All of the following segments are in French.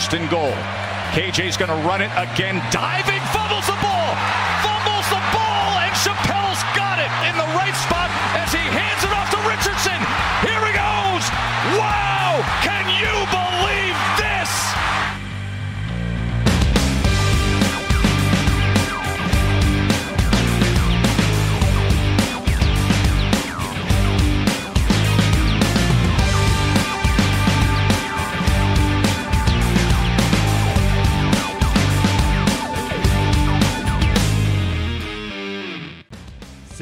first and goal. KJ's going to run it again, diving, fumbles the ball, fumbles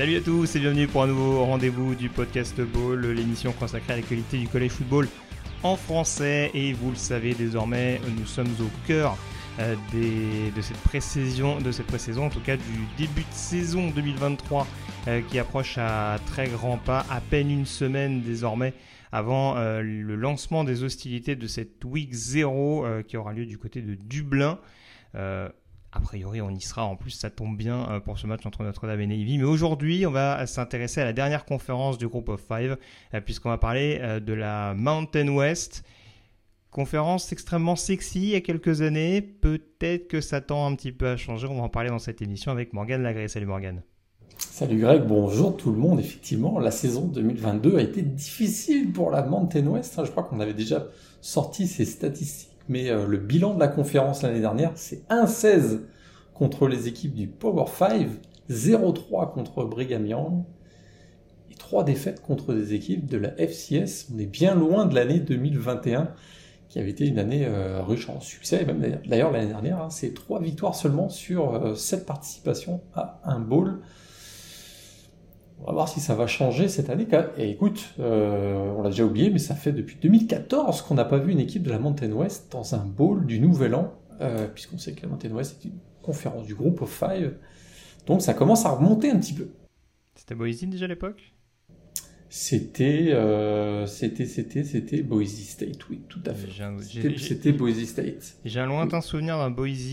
Salut à tous et bienvenue pour un nouveau rendez-vous du podcast Ball, l'émission consacrée à l'actualité du collège football en français. Et vous le savez désormais, nous sommes au cœur euh, de cette pré-saison, pré-saison, en tout cas du début de saison 2023 euh, qui approche à très grands pas, à peine une semaine désormais avant euh, le lancement des hostilités de cette Week 0 euh, qui aura lieu du côté de Dublin. A priori, on y sera. En plus, ça tombe bien euh, pour ce match entre Notre-Dame et Navy. Mais aujourd'hui, on va s'intéresser à la dernière conférence du Group of Five, euh, puisqu'on va parler euh, de la Mountain West. Conférence extrêmement sexy il y a quelques années. Peut-être que ça tend un petit peu à changer. On va en parler dans cette émission avec Morgane Lagré. Salut Morgane. Salut Greg, bonjour tout le monde. Effectivement, la saison 2022 a été difficile pour la Mountain West. hein. Je crois qu'on avait déjà sorti ces statistiques, mais euh, le bilan de la conférence l'année dernière, c'est 1-16 contre les équipes du Power 5, 0-3 contre Brigham Young et 3 défaites contre des équipes de la FCS. On est bien loin de l'année 2021 qui avait été une année euh, riche en succès. Même d'ailleurs- l'année dernière, hein, c'est 3 victoires seulement sur 7 participations à un bowl. On va voir si ça va changer cette année. Et écoute, euh, on l'a déjà oublié, mais ça fait depuis 2014 qu'on n'a pas vu une équipe de la Mountain West dans un bowl du Nouvel An, euh, puisqu'on sait que la Mountain West est une conférence du groupe of five. Donc ça commence à remonter un petit peu. C'était Boise déjà à l'époque? C'était, euh, c'était, c'était, c'était Boise State, oui, tout à fait. J'ai un- j'ai- C'était, Boise State. J'ai un lointain souvenir d'un Boise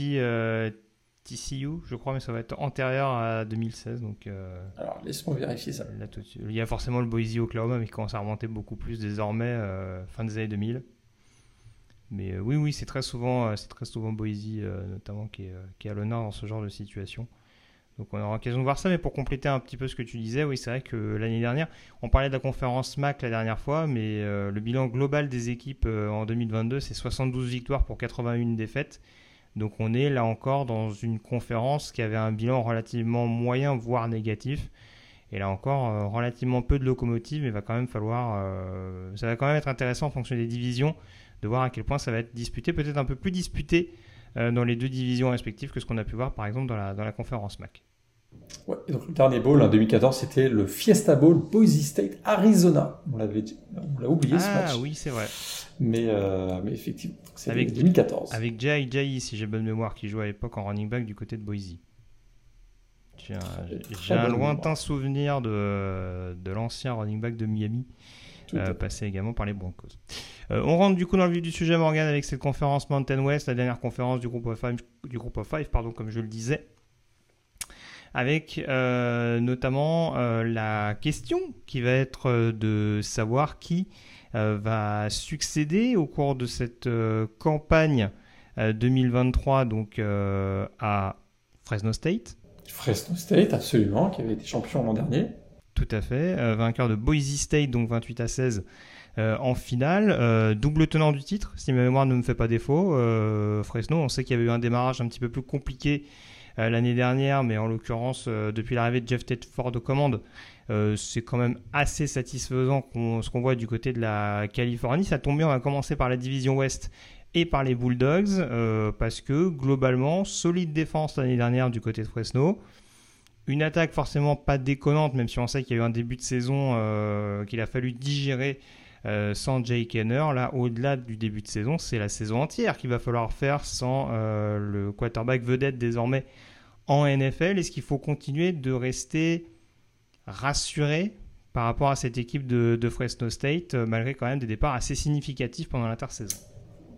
TCU, je crois, mais ça va être antérieur à 2016. Donc, euh, Alors laisse-moi vérifier ça. Là, tout. Il y a forcément le Boise Oklahoma, mais qui commence à remonter beaucoup plus désormais, euh, fin des années 2000. Mais euh, oui, oui, c'est très souvent, c'est très souvent Boise, notamment, qui est, qui est à l'honneur dans ce genre de situation. Donc on aura l'occasion de voir ça, mais pour compléter un petit peu ce que tu disais, oui, c'est vrai que l'année dernière, on parlait de la conférence MAC la dernière fois, mais le bilan global des équipes en 2022, c'est 72 victoires pour 81 défaites. Donc on est là encore dans une conférence qui avait un bilan relativement moyen, voire négatif. Et là encore, euh, relativement peu de locomotives, mais va quand même falloir. euh, ça va quand même être intéressant en fonction des divisions de voir à quel point ça va être disputé, peut-être un peu plus disputé euh, dans les deux divisions respectives que ce qu'on a pu voir par exemple dans la, dans la conférence MAC. Ouais, et donc le dernier bowl en 2014, c'était le Fiesta Bowl Boise State Arizona. On l'avait, on l'a oublié ce match. Ah oui, c'est vrai. Mais, euh, mais effectivement, c'est Avec- 2014. Avec Jai Jai, si j'ai bonne mémoire, qui jouait à l'époque en running back du côté de Boise. J'ai un, j'ai un lointain mémoire. souvenir de, de l'ancien running back de Miami. Euh, passé également par les Broncos. Euh, on rentre du coup dans le vif du sujet, Morgan, avec cette conférence Mountain West, la dernière conférence du groupe of five, du groupe of five pardon, comme je le disais, avec euh, notamment euh, la question qui va être euh, de savoir qui va succéder au cours de cette campagne euh, 2023 donc à Fresno State. Fresno State, absolument, qui avait été champion l'an dernier. Tout à fait. Vainqueur de Boise State, donc 28 à 16 euh, en finale. Euh, double tenant du titre, si ma mémoire ne me fait pas défaut. Euh, Fresno, on sait qu'il y avait eu un démarrage un petit peu plus compliqué l'année dernière, mais en l'occurrence, euh, depuis l'arrivée de Jeff Tedford aux commandes, euh, c'est quand même assez satisfaisant ce qu'on voit du côté de la Californie. Ça tombe bien, on va commencer par la division Ouest et par les Bulldogs, euh, parce que globalement, solide défense l'année dernière du côté de Fresno. Une attaque forcément pas déconnante, même si on sait qu'il y a eu un début de saison euh, qu'il a fallu digérer euh, sans Jay Kenner. Là, au-delà du début de saison, c'est la saison entière qu'il va falloir faire sans euh, le quarterback vedette désormais en NFL. Est-ce qu'il faut continuer de rester rassuré par rapport à cette équipe de, Fresno State, euh, malgré quand même des départs assez significatifs pendant l'intersaison?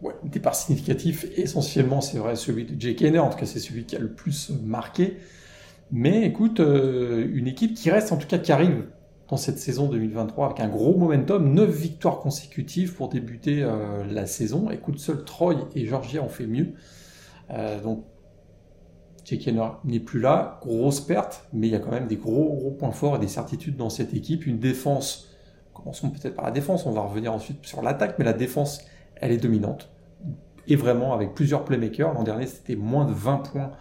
Ouais, départ significatif, essentiellement, c'est vrai, celui de Jake Henner, en tout cas, c'est celui qui a le plus marqué. Mais écoute, euh, une équipe qui reste, en tout cas, qui arrive dans cette saison 2023 avec un gros momentum, 9 victoires consécutives pour débuter euh, la saison. Écoute, seul Troy et Georgia ont fait mieux. Donc, Jake n'est plus là, grosse perte, mais il y a quand même des gros, points forts et des certitudes dans cette équipe. Une défense, commençons peut-être par la défense, on va revenir ensuite sur l'attaque, mais la défense, elle est dominante. Et vraiment, avec plusieurs playmakers, l'an dernier, c'était moins de 20 points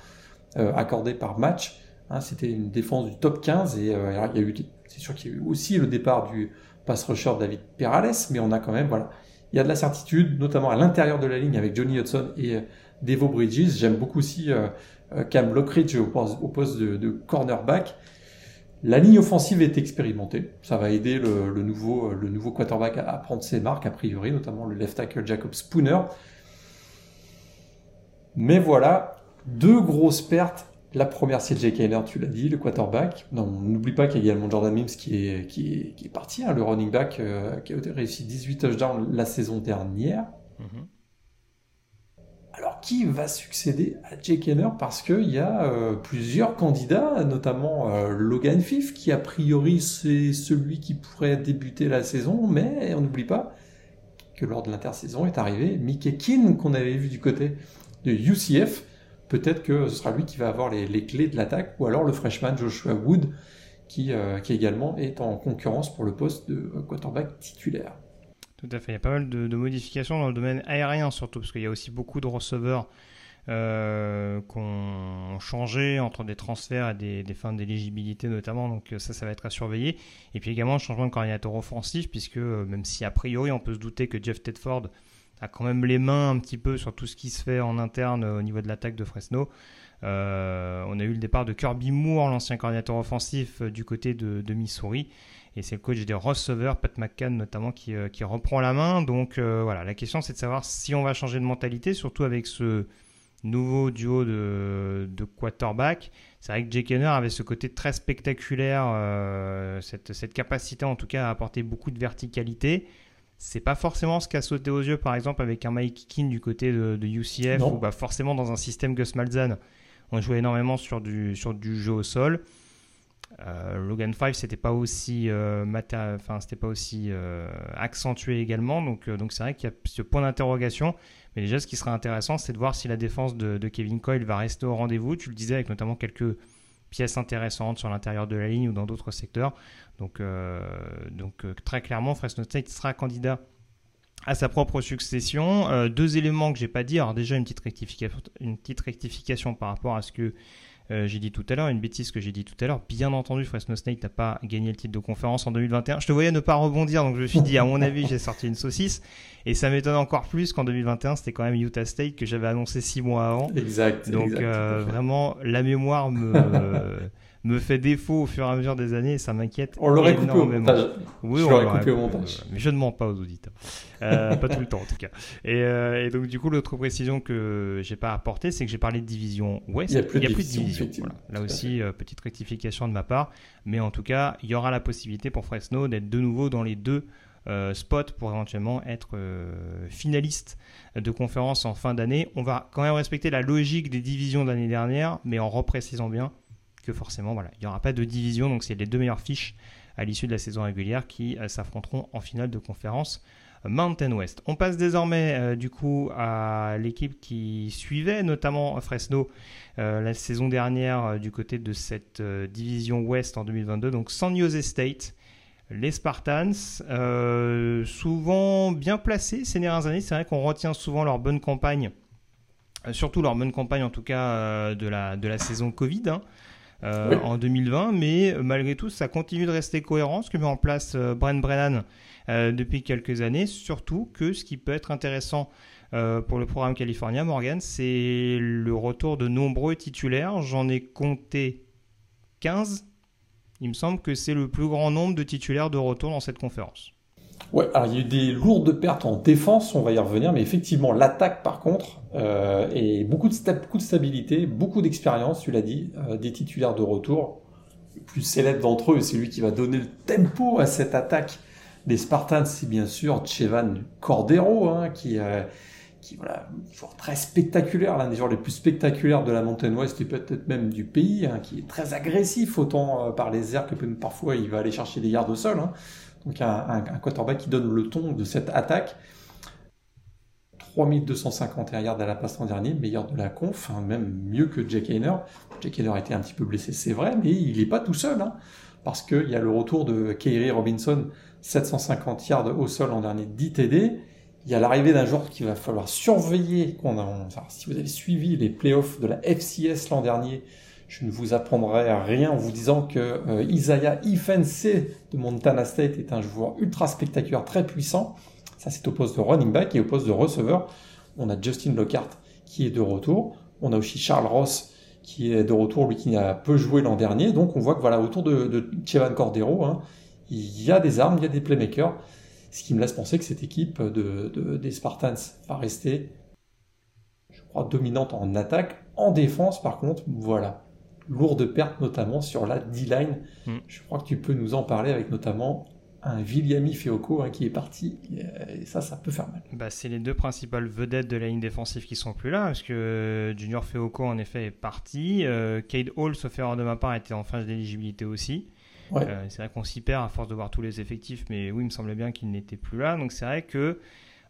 euh, accordés par match. Hein, c'était une défense du top 15 et euh, c'est sûr qu'il y a eu aussi le départ du pass rusher David Perales, mais on a quand même, voilà, il y a de la certitude, notamment à l'intérieur de la ligne avec Johnny Hudson et euh, Devo Bridges. J'aime beaucoup aussi Cam Lockridge au poste, de, cornerback. La ligne offensive est expérimentée. Ça va aider le, nouveau, le nouveau quarterback à, prendre ses marques, a priori, notamment le left tackle Jacob Spooner. Mais voilà, deux grosses pertes la première, c'est Jake Hainer, tu l'as dit, le quarterback. Non, n'oublie pas qu'il y a également Jordan Mims qui est, qui est, parti, hein, le running back euh, qui a réussi 18 touchdowns la saison dernière. Mhm. Alors, qui va succéder à Jake Hainer? Parce qu'il y a euh, plusieurs candidats, notamment euh, Logan Fifth, qui a priori c'est celui qui pourrait débuter la saison, mais on n'oublie pas que lors de l'intersaison est arrivé Mickey Keane, qu'on avait vu du côté de UCF peut-être que ce sera lui qui va avoir les, clés de l'attaque, ou alors le freshman Joshua Wood, qui, euh, qui, également est en concurrence pour le poste de quarterback titulaire. Tout à fait, il y a pas mal de, modifications dans le domaine aérien surtout, parce qu'il y a aussi beaucoup de receveurs euh, qui ont changé entre des transferts et des, fins d'éligibilité notamment, donc ça, ça va être à surveiller. Et puis également le changement de coordinateur offensif, puisque euh, même si a priori on peut se douter que Jeff Tedford a quand même les mains un petit peu sur tout ce qui se fait en interne au niveau de l'attaque de Fresno. Euh, on a eu le départ de Kirby Moore, l'ancien coordinateur offensif euh, du côté de, Missouri. Et c'est le coach des receveurs, Pat McCann notamment, qui, euh, reprend la main. Donc voilà, la question c'est de savoir si on va changer de mentalité, surtout avec ce nouveau duo de, quarterback. C'est vrai que Jake Henner avait ce côté très spectaculaire, cette, cette, capacité en tout cas à apporter beaucoup de verticalité. C'est pas forcément ce qui a sauté aux yeux, par exemple, avec un Mike King du côté de, UCF, ou bah, forcément dans un système Gus Malzahn, on jouait énormément sur du, sur du jeu au sol. Euh, Logan 5 c'était pas aussi euh, enfin c'était pas aussi euh, accentué également donc donc c'est vrai qu'il y a ce point d'interrogation mais déjà ce qui serait intéressant c'est de voir si la défense de, Kevin Coyle va rester au rendez-vous tu le disais avec notamment quelques pièces intéressantes sur l'intérieur de la ligne ou dans d'autres secteurs donc, donc très clairement, Fresno State sera candidat à sa propre succession. Deux éléments que j'ai pas dit. Alors déjà une petite une petite rectification par rapport à ce que euh, j'ai dit tout à l'heure, une bêtise que j'ai dit tout à l'heure. Bien entendu, Fresno State n'a pas gagné le titre de conférence en 2021. Je te voyais ne pas rebondir, donc je me suis dit, à mon avis, j'ai sorti une saucisse. Et ça m'étonne encore plus qu'en 2021, c'était quand même Utah State que j'avais annoncé six mois avant. Exact. Donc vraiment, la mémoire me me fait défaut au fur et à mesure des années et ça m'inquiète. On l'aurait coupé au montage. Oui, on l'aurait coupé au montage. mais je ne mens pas aux auditeurs. Euh, pas tout le temps en tout cas. Euh, et, donc du coup, l'autre précision que j'ai pas apportée, c'est que j'ai parlé de division Ouest. Il n'y a plus de, division. Là aussi, euh, petite rectification de ma part. Mais en tout cas, il y aura la possibilité pour Fresno d'être de nouveau dans les deux spots pour éventuellement être finaliste de conférence en fin d'année. On va quand même respecter la logique des divisions de l'année dernière, mais en reprécisant bien que forcément, voilà, il n'y aura pas de division. Donc, c'est les deux meilleures fiches à l'issue de la saison régulière qui euh, s'affronteront en finale de conférence euh, Mountain West. On passe désormais euh, du coup à l'équipe qui suivait notamment Fresno la saison dernière du côté de cette division Ouest en 2022, donc San Jose State. Les Spartans, souvent bien placés ces dernières années, c'est vrai qu'on retient souvent leur bonne campagne, surtout leur bonne campagne en tout cas de, la, de la saison Covid. Hein. Euh, en 2020, mais euh, malgré tout, ça continue de rester cohérent, ce que met en place euh, Brent Brennan depuis quelques années, surtout que ce qui peut être intéressant pour le programme californien, Morgan, c'est le retour de nombreux titulaires. J'en ai compté 15. Il me semble que c'est le plus grand nombre de titulaires de retour dans cette conférence. Ouais, alors il y a eu des lourdes pertes en défense, on va y revenir, mais effectivement l'attaque par contre, euh, et beaucoup de, beaucoup de stabilité, beaucoup d'expérience, tu l'as dit, euh, des titulaires de retour. Le plus célèbre d'entre eux, c'est lui qui va donner le tempo à cette attaque des Spartans, c'est bien sûr Chevan Cordero, hein, qui, euh, qui voilà, joueur très spectaculaire, l'un des joueurs les plus spectaculaires de la Mountain West et peut-être même du pays, hein, qui est très agressif autant par les airs que parfois il va aller chercher des yards au sol. Hein. Donc un, un, un, quarterback qui donne le ton de cette attaque. 3251 yards à la passe l'an dernier, meilleur de la conf, hein, même mieux que Jack Hayner. Jack Hayner était un petit peu blessé, c'est vrai, mais il n'est pas tout seul, hein, parce qu'il y a le retour de Kyrie Robinson, 750 yards au sol en dernier, 10 TD. Il y a l'arrivée d'un joueur qu'il va falloir surveiller. A, si vous avez suivi les playoffs de la FCS l'an dernier, je ne vous apprendrai rien en vous disant que euh, Isaiah Ifense de Montana State est un joueur ultra spectaculaire, très puissant. Ça, c'est au poste de running back et au poste de receveur. On a Justin Lockhart qui est de retour. On a aussi Charles Ross qui est de retour, lui qui n'a peu joué l'an dernier. Donc on voit que voilà, autour de, Chevan Cordero, hein, il y a des armes, il y a des playmakers. Ce qui me laisse penser que cette équipe de, des Spartans va rester, je crois, dominante en attaque. En défense, par contre, voilà, lourde perte notamment sur la D-line. Hmm. Je crois que tu peux nous en parler avec notamment un Viliami Feoko hein, qui est parti. Et ça, ça peut faire mal. Bah, c'est les deux principales vedettes de la ligne défensive qui sont plus là, parce que Junior Feoko en effet est parti. Euh, Cade Hall, sauf erreur de ma part, était en phase d'éligibilité aussi. Euh, c'est vrai qu'on s'y perd à force de voir tous les effectifs, mais oui, il me semblait bien qu'il n'était plus là. Donc c'est vrai que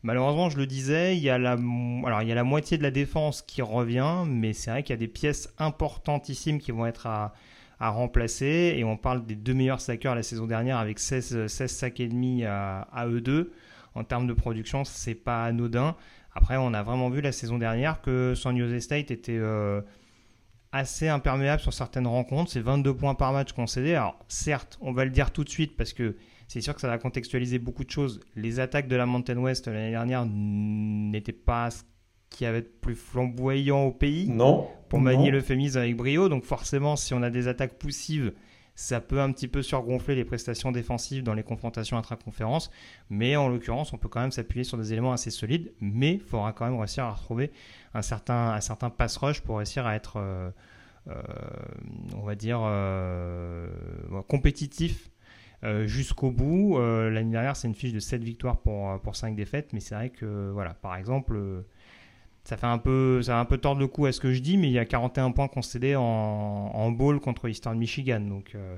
malheureusement, je le disais, il y a la, moitié de la défense qui revient, mais c'est vrai qu'il y a des pièces importantissimes qui vont être à à remplacer. Et on parle des deux meilleurs sackers la saison dernière avec 16, 16 sacs et demi à, eux deux. En termes de production, c'est pas anodin. Après, on a vraiment vu la saison dernière que San Jose State était euh, assez imperméable sur certaines rencontres. C'est 22 points par match concédés. Alors, certes, on va le dire tout de suite parce que c'est sûr que ça va contextualiser beaucoup de choses. Les attaques de la Mountain West l'année dernière n'étaient pas qui avait de plus flamboyant au pays. Non. Pour manier l'euphémisme avec brio. Donc forcément, si on a des attaques poussives, ça peut un petit peu surgonfler les prestations défensives dans les confrontations intra-conférences. Mais en l'occurrence, on peut quand même s'appuyer sur des éléments assez solides. Mais il faudra quand même réussir à retrouver un certain, un certain pass rush pour réussir à être, euh, euh, on va dire, euh, compétitif jusqu'au bout. L'année dernière, c'est une fiche de 7 victoires pour, pour 5 défaites, mais c'est vrai que, voilà, par exemple, ça fait un peu, ça a un peu tordre le cou à ce que je dis, mais il y a 41 points concédés en, en ball contre Eastern Michigan. Donc, euh,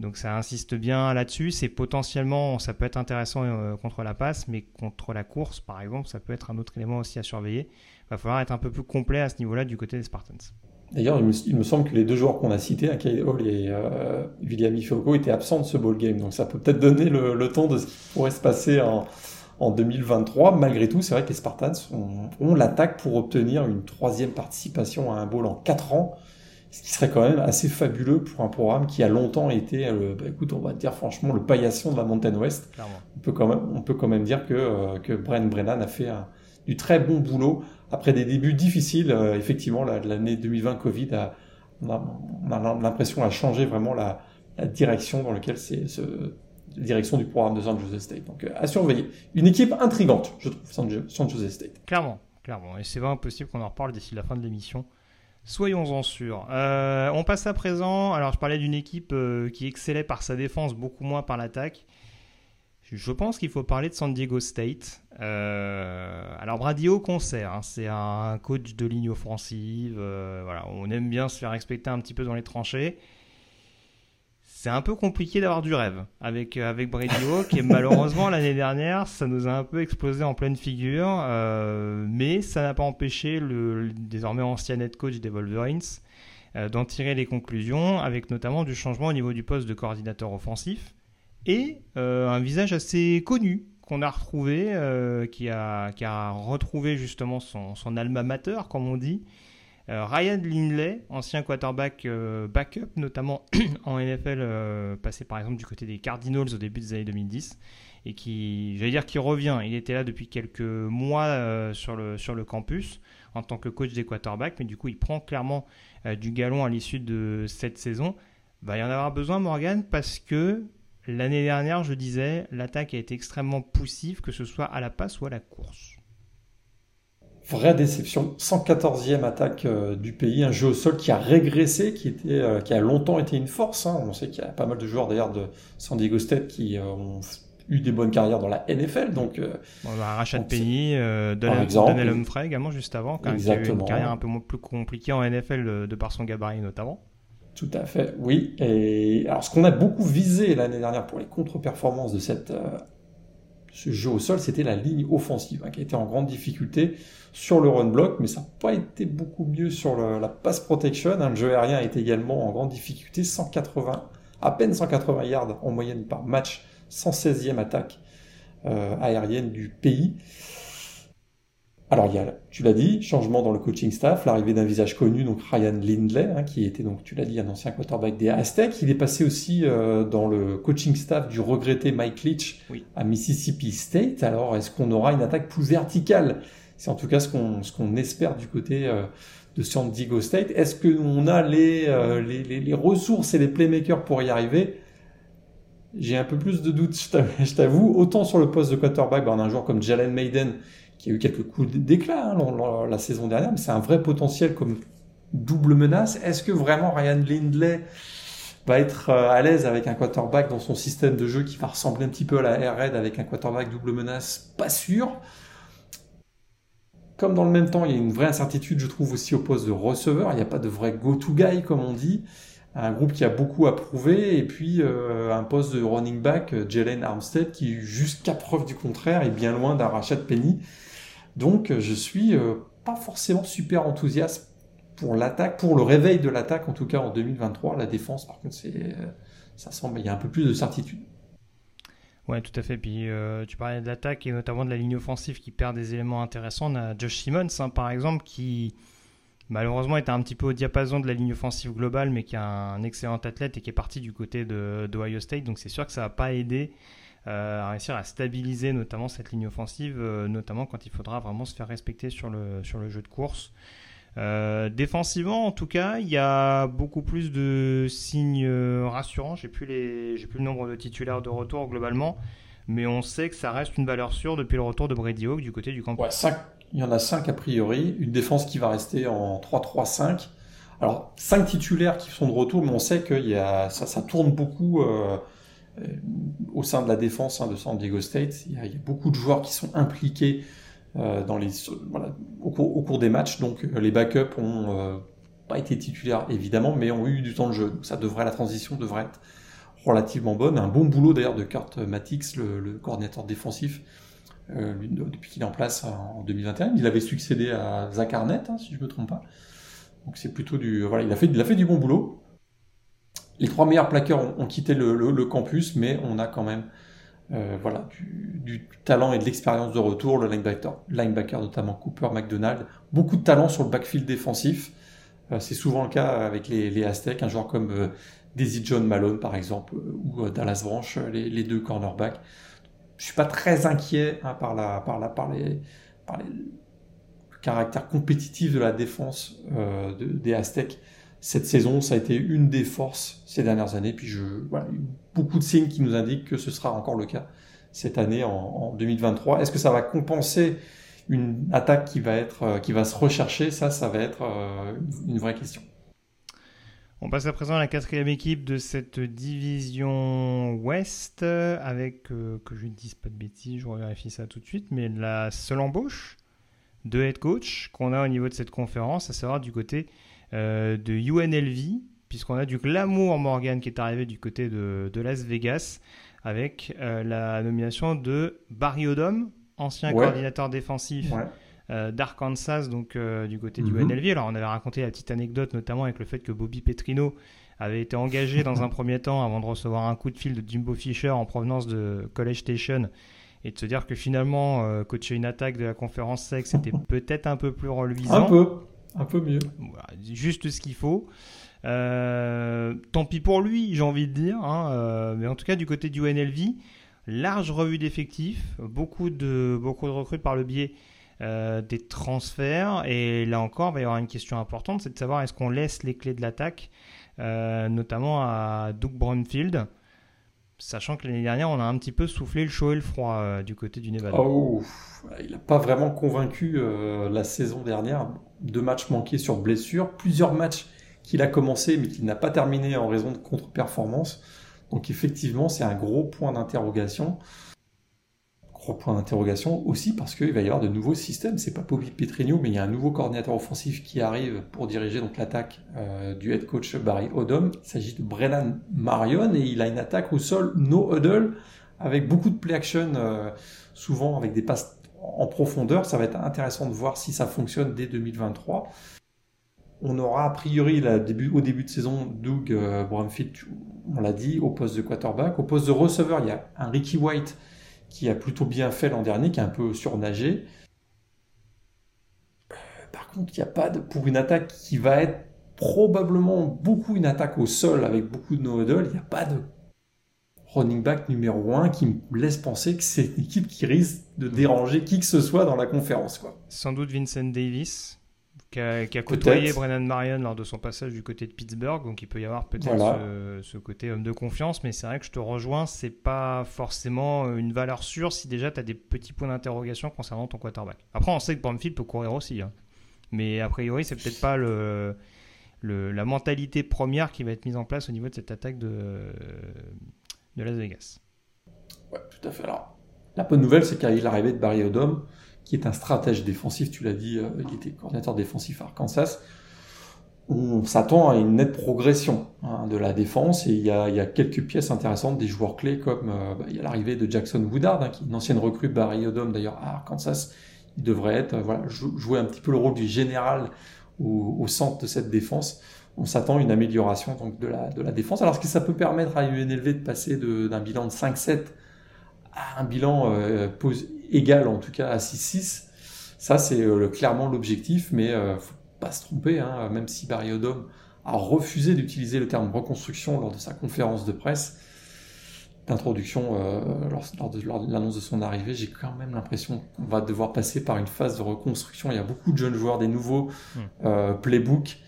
donc ça insiste bien là-dessus. C'est potentiellement, ça peut être intéressant euh, contre la passe, mais contre la course, par exemple, ça peut être un autre élément aussi à surveiller. Il va falloir être un peu plus complet à ce niveau-là du côté des Spartans. D'ailleurs, il, me semble que les deux joueurs qu'on a cités, Kyle Hall et euh, William Ifoko, étaient absents de ce ball game. Donc ça peut peut-être donner le, le temps de ce qui pourrait se passer en, en 2023. Malgré tout, c'est vrai que les Spartans ont, l'attaque pour obtenir une troisième participation à un bowl en 4 ans, ce qui serait quand même assez fabuleux pour un programme qui a longtemps été, euh, bah, écoute, on va dire franchement, le paillasson de la Mountain West. On peut, quand même, on peut quand même dire que, euh, que Brent Brennan a fait du très bon boulot après des débuts difficiles. Euh, effectivement, l'année 2020 Covid a, on a, l'impression à changer vraiment la, la direction dans laquelle c'est ce direction du programme de San Jose State. Donc euh, à surveiller. Une équipe intrigante, je trouve, San Jose State. Clairement, clairement. Et c'est vraiment possible qu'on en reparle d'ici la fin de l'émission. Soyons-en sûrs. Euh, on passe à présent. Alors, je parlais d'une équipe qui excellait par sa défense, beaucoup moins par l'attaque. Je pense qu'il faut parler de San Diego State. alors, Brady au concert, hein. c'est un coach de ligne offensive. voilà, on aime bien se faire respecter un petit peu dans les tranchées c'est un peu compliqué d'avoir du rêve avec euh, avec Brady Hawk et malheureusement l'année dernière ça nous a un peu explosé en pleine figure euh, mais ça n'a pas empêché le, désormais ancien head coach des Wolverines euh, d'en tirer les conclusions avec notamment du changement au niveau du poste de coordinateur offensif et un visage assez connu qu'on a retrouvé qui a qui a retrouvé justement son, alma mater comme on dit euh, Ryan Lindley, ancien quarterback euh, backup, notamment en NFL, euh, passé par exemple du côté des Cardinals au début des années 2010, et qui, j'allais dire, qui revient. Il était là depuis quelques mois sur, le, sur le campus en tant que coach des quarterbacks, mais du coup, il prend clairement du galon à l'issue de cette saison. Va y en avoir besoin, Morgan, parce que l'année dernière, je disais, l'attaque a été extrêmement poussive, que ce soit à la passe ou à la course. Vraie déception. 114e attaque euh, du pays, un jeu au sol qui a régressé, qui, était, euh, qui a longtemps été une force. Hein. On sait qu'il y a pas mal de joueurs d'ailleurs de San Diego State qui euh, ont eu des bonnes carrières dans la NFL. Donc, euh, on a Rachad Penny, euh, Daniel Humphrey également juste avant, quand qui a eu une carrière un peu plus compliquée en NFL de par son gabarit notamment. Tout à fait, oui. Alors, ce qu'on a beaucoup visé l'année dernière pour les contre-performances de cette, ce jeu au sol, c'était la ligne offensive hein, qui été en grande difficulté sur le run block, mais ça n'a pas été beaucoup mieux sur la pass protection. Hein. Le jeu aérien été également en grande difficulté, 180, à peine 180 yards en moyenne par match, 116e attaque euh, aérienne du pays. Alors, il y a, tu l'as dit, changement dans le coaching staff, l'arrivée d'un visage connu, donc Ryan Lindley, hein, qui était donc, tu l'as dit, un ancien quarterback des Aztecs. Il est passé aussi euh, dans le coaching staff du regretté Mike Leach à Mississippi State. Alors, est-ce qu'on aura une attaque plus verticale? C'est en tout cas ce qu'on ce qu'on espère du côté euh, de San Diego State. Est-ce qu'on a les, euh, les, les, les, ressources et les playmakers pour y arriver? J'ai un peu plus de doutes, je t'avoue. Autant sur le poste de quarterback, ben, on a un joueur comme Jalen Maiden qui a eu quelques coups d'éclat hein, la saison dernière, mais c'est un vrai potentiel comme double menace. Est-ce que vraiment Ryan Lindley va être euh, à l'aise avec un quarterback dans son système de jeu qui va ressembler un petit peu à la Raid avec un quarterback double menace? Pas sûr. Comme dans le même temps, il y a une vraie incertitude, je trouve, aussi au poste de receveur. Il n'y a pas de vrai go-to-guy, comme on dit. Un groupe qui a beaucoup à prouver. Et puis, euh, un poste de running back, Jalen Armstead, qui, jusqu'à preuve du contraire, est bien loin d'un rachat de Penny. Donc je suis euh, pas forcément super enthousiaste pour l'attaque, pour le réveil de l'attaque en tout cas en 2023. La défense, par contre, c'est, euh, ça semble, il y a un peu plus de certitude. Ouais, tout à fait. Puis euh, tu parlais de l'attaque et notamment de la ligne offensive qui perd des éléments intéressants. On a Josh Simmons, hein, par exemple, qui malheureusement était un petit peu au diapason de la ligne offensive globale, mais qui est un excellent athlète et qui est parti du côté de, de State. Donc c'est sûr que ça va pas aider euh, à réussir à stabiliser notamment cette ligne offensive, euh, notamment quand il faudra vraiment se faire respecter sur le, sur le jeu de course. Euh, défensivement, en tout cas, il y a beaucoup plus de signes rassurants. J'ai plus plus le nombre de titulaires de retour globalement, mais on sait que ça reste une valeur sûre depuis le retour de Brady Hawk du côté du. Ouais, il y en a 5 a priori. Une défense qui va rester en 3-3-5. Alors 5 titulaires qui sont de retour, mais on sait que y a, ça, tourne beaucoup. Euh, euh, au sein de la défense hein, de San Diego State. Il y, a, beaucoup de joueurs qui sont impliqués euh, au, cours, des matchs. Donc euh, les backups ont pas été titulaires évidemment, mais ont eu du temps de jeu. Donc ça devrait, la transition devrait être relativement bonne. Un bon boulot d'ailleurs de Kurt Matix, le, coordinateur défensif, depuis qu'il est en place en 2021. Il avait succédé à Zach Arnett, hein, si je me trompe pas. Donc c'est plutôt du, voilà, il a fait du bon boulot les trois meilleurs plaqueurs ont, quitté le, campus, mais on a quand même euh, voilà, du, talent et de l'expérience de retour. Le linebacker, linebacker, notamment Cooper McDonald, beaucoup de talent sur le backfield défensif. Euh, c'est souvent le cas avec les, Aztecs, un joueur comme euh, Daisy John Malone par exemple, ou Dallas Branch, les, deux cornerbacks. Je suis pas très inquiet hein, par, la, par, la, par, les, par les, le caractère compétitif de la défense des Aztecs cette saison, ça a été une des forces ces dernières années. Puis je, beaucoup de signes qui nous indiquent que ce sera encore le cas cette année en, 2023. Est-ce que ça va compenser une attaque qui va être, euh, qui va se rechercher? Ça, ça va être euh, une vraie question. On passe à présent à la quatrième équipe de cette division Ouest, avec, euh, que je ne dise pas de bêtises, je vérifie ça tout de suite, mais la seule embauche de head coach qu'on a au niveau de cette conférence, à savoir du côté euh, de UNLV, puisqu'on a du Glamour Morgan qui est arrivé du côté de, Las Vegas, avec euh, la nomination de Barry Odom, ancien coordinateur défensif. Euh, d'Arkansas, donc du côté du UNLV. Mhm. Alors, on avait raconté la petite anecdote, notamment avec le fait que Bobby Petrino avait été engagé dans un premier temps avant de recevoir un coup de fil de Jimbo Fisher en provenance de College Station et de se dire que finalement, coacher une attaque de la conférence SEC, c'était peut-être un peu plus reluisant. Un peu. Un peu mieux. juste ce qu'il faut. Euh, tant pis pour lui, j'ai envie de dire. Hein, euh, mais en tout cas, du côté du NLV, large revue d'effectifs, beaucoup de, beaucoup de recrues par le biais euh, des transferts. Et là encore, il va y avoir une question importante, c'est de savoir est-ce qu'on laisse les clés de l'attaque, notamment à Doug Brunfield Sachant que l'année dernière, on a un petit peu soufflé le chaud et le froid euh, du côté du Nevada. Oh, il n'a pas vraiment convaincu euh, la saison dernière. Deux matchs manqués sur blessure, plusieurs matchs qu'il a commencé mais qu'il n'a pas terminé en raison de contre-performance. Donc effectivement, c'est un gros point d'interrogation. Gros point d'interrogation aussi parce qu'il va y avoir de nouveaux systèmes. C'est pas Bobby Petrino, mais il y a un nouveau coordinateur offensif qui arrive pour diriger donc l'attaque euh, du head coach Barry Odom. Il s'agit de Brennan Marion et il a une attaque au sol no huddle avec beaucoup de play action, euh, souvent avec des passes en profondeur. Ça va être intéressant de voir si ça fonctionne dès 2023. On aura a priori au début de saison Doug euh, on l'a dit, au poste de quarterback. Au poste de receveur, il y a un Ricky White qui a plutôt bien fait l'an dernier, qui a un peu surnagé. Euh, par contre, il n'y a pas de, pour une attaque qui va être probablement beaucoup une attaque au sol avec beaucoup de no-huddle, il n'y a pas de running back numéro 1 qui me laisse penser que c'est une équipe qui risque de déranger qui que ce soit dans la conférence. Quoi. Sans doute Vincent Davis, qui a, côtoyé Brennan Marion lors de son passage du côté de Pittsburgh, donc il peut y avoir peut-être ce, côté homme de confiance, mais c'est vrai que je te rejoins, c'est pas forcément une valeur sûre si déjà tu as des petits points d'interrogation concernant ton quarterback. Après, on sait que Bromfield peut courir aussi, hein. mais a priori, c'est peut-être pas le, la mentalité première qui va être mise en place au niveau de cette attaque de, de Las Vegas. Tout à fait. Alors, la bonne nouvelle, c'est qu'il l'arrivée de Barry Odom, qui est un stratège défensif, tu l'as dit, euh, il était coordinateur défensif à Arkansas. On s'attend à une nette progression hein, de la défense et il y, a, quelques pièces intéressantes des joueurs clés comme euh, bah, il y a l'arrivée de Jackson Woodard, hein, qui est une ancienne recrue Barry Odom d'ailleurs à Arkansas. Il devrait être euh, voilà jouer un petit peu le rôle du général au, centre de cette défense. On s'attend à une amélioration donc de la, de la défense. Alors ce que ça peut permettre à UNLV de passer d'un bilan de 5-7 à un bilan égal en tout cas à 6-6. Ça, c'est euh, clairement l'objectif, mais euh, faut pas se tromper, hein, même si Barry Odom a refusé d'utiliser le terme reconstruction lors de sa conférence de presse d'introduction euh, lors, de, l'annonce de son arrivée, j'ai quand même l'impression qu'on va devoir passer par une phase de reconstruction. Il y a beaucoup de jeunes joueurs, des nouveaux hmm. playbooks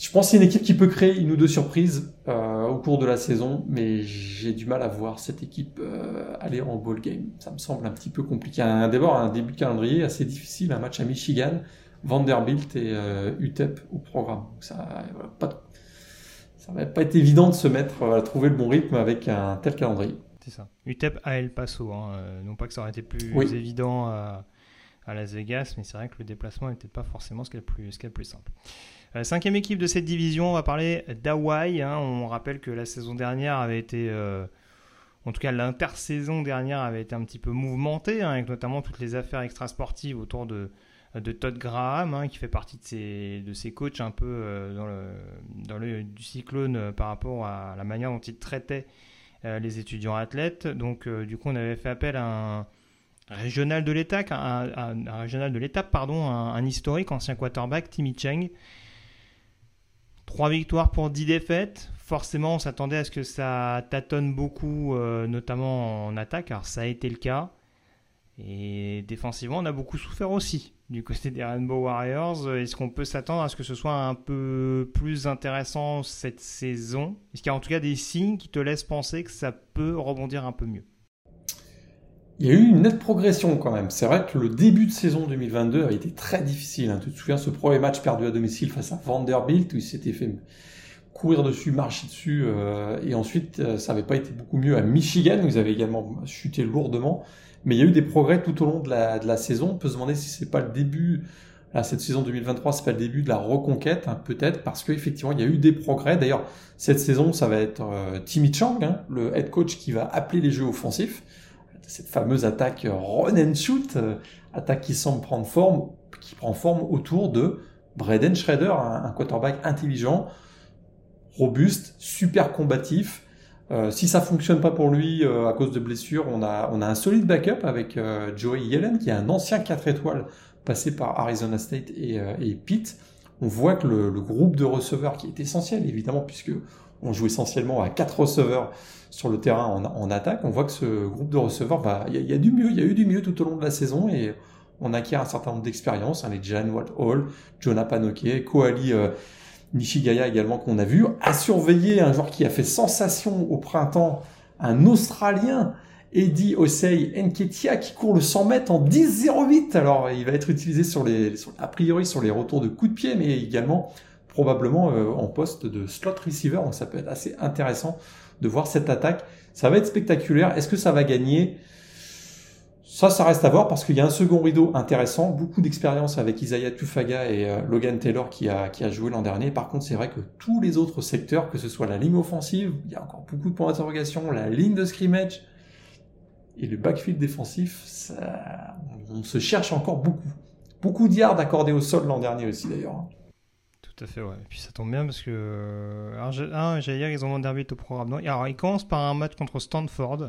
je pense que c'est une équipe qui peut créer une ou deux surprises euh, au cours de la saison, mais j'ai du mal à voir cette équipe euh, aller en ball game. Ça me semble un petit peu compliqué. D'abord, un début de calendrier assez difficile, un match à Michigan, Vanderbilt et euh, UTEP au programme. ça, pas, ça va pas être évident de se mettre à trouver le bon rythme avec un tel calendrier. C'est ça. UTEP à El Paso, hein. non pas que ça aurait été plus évident à, Las Vegas, mais c'est vrai que le déplacement n'était pas forcément ce plus simple. Euh, cinquième équipe de cette division, on va parler d'Hawaï. Hein. On rappelle que la saison dernière avait été, euh, en tout cas l'intersaison dernière avait été un petit peu mouvementée, hein, avec notamment toutes les affaires extrasportives autour de, Todd Graham, hein, qui fait partie de ces, de ces coachs un peu euh, dans, le, dans le du cyclone par rapport à la manière dont il traitait les étudiants athlètes. Donc du coup on avait fait appel à un régional de l'étape, un, régional de pardon, un, un, historique, ancien quarterback, Timmy Cheng, 3 victoires pour 10 défaites. Forcément, on s'attendait à ce que ça tâtonne beaucoup, euh, notamment en attaque. Alors, ça a été le cas. Et défensivement, on a beaucoup souffert aussi du côté des Rainbow Warriors. Est-ce qu'on peut s'attendre à ce que ce soit un peu plus intéressant cette saison? Est-ce qu'il y a en tout cas des signes qui te laissent penser que ça peut rebondir un peu mieux? Il y a eu une nette progression quand même. C'est vrai que le début de saison 2022 a été très difficile. Hein. Tu te souviens ce premier match perdu à domicile face à Vanderbilt où il s'était fait courir dessus, marcher dessus, euh, et ensuite euh, ça n'avait pas été beaucoup mieux à Michigan où ils avaient également chuté lourdement. Mais il y a eu des progrès tout au long de la, saison. On peut se demander si c'est pas le début, là cette saison 2023, c'est pas le début de la reconquête, hein, peut-être parce qu'effectivement il y a eu des progrès. D'ailleurs cette saison ça va être euh, Timmy Chang, hein, le head coach qui va appeler les jeux offensifs cette fameuse attaque run and shoot, euh, attaque qui semble prendre forme, qui prend forme autour de Braden Schrader, un, quarterback intelligent, robuste, super combatif. Euh, si ça fonctionne pas pour lui euh, à cause de blessures, on a, on un solide backup avec Joey Yellen, qui est un ancien 4 étoiles passé par Arizona State et, et Pitt. On voit que le, le, groupe de receveurs, qui est essentiel évidemment, puisque on joue essentiellement à 4 receveurs sur le terrain en, attaque, on voit que ce groupe de receveurs, il y, a du mieux, il y a eu du mieux tout au long de la saison et on acquiert un certain nombre d'expériences, hein, les Jan Hall, Jonah Panoke, Koali euh, Nishigaya également qu'on a vu, à surveiller un joueur qui a fait sensation au printemps, un Australien, Eddie Osei Nketia qui court le 100 mètres en 10-08. Alors il va être utilisé sur les, a priori sur les retours de coups de pied, mais également probablement euh, en poste de slot receiver. Donc ça peut être assez intéressant de voir cette attaque. Ça va être spectaculaire. Est-ce que ça va gagner? Ça, ça reste à voir parce qu'il y a un second rideau intéressant, beaucoup d'expérience avec Isaiah Tufaga et euh, Logan Taylor qui a, joué l'an dernier. Par contre, c'est vrai que tous les autres secteurs, que ce soit la ligne offensive, il y a encore beaucoup de points d'interrogation, la ligne de scrimmage et le backfield défensif, on se cherche encore beaucoup. Beaucoup de yards accordés au sol l'an dernier aussi d'ailleurs. Tout. Et puis ça tombe bien parce que. Euh, j'allais dire, ils ont un derby au programme. Non, alors, ils commencent par un match contre Stanford.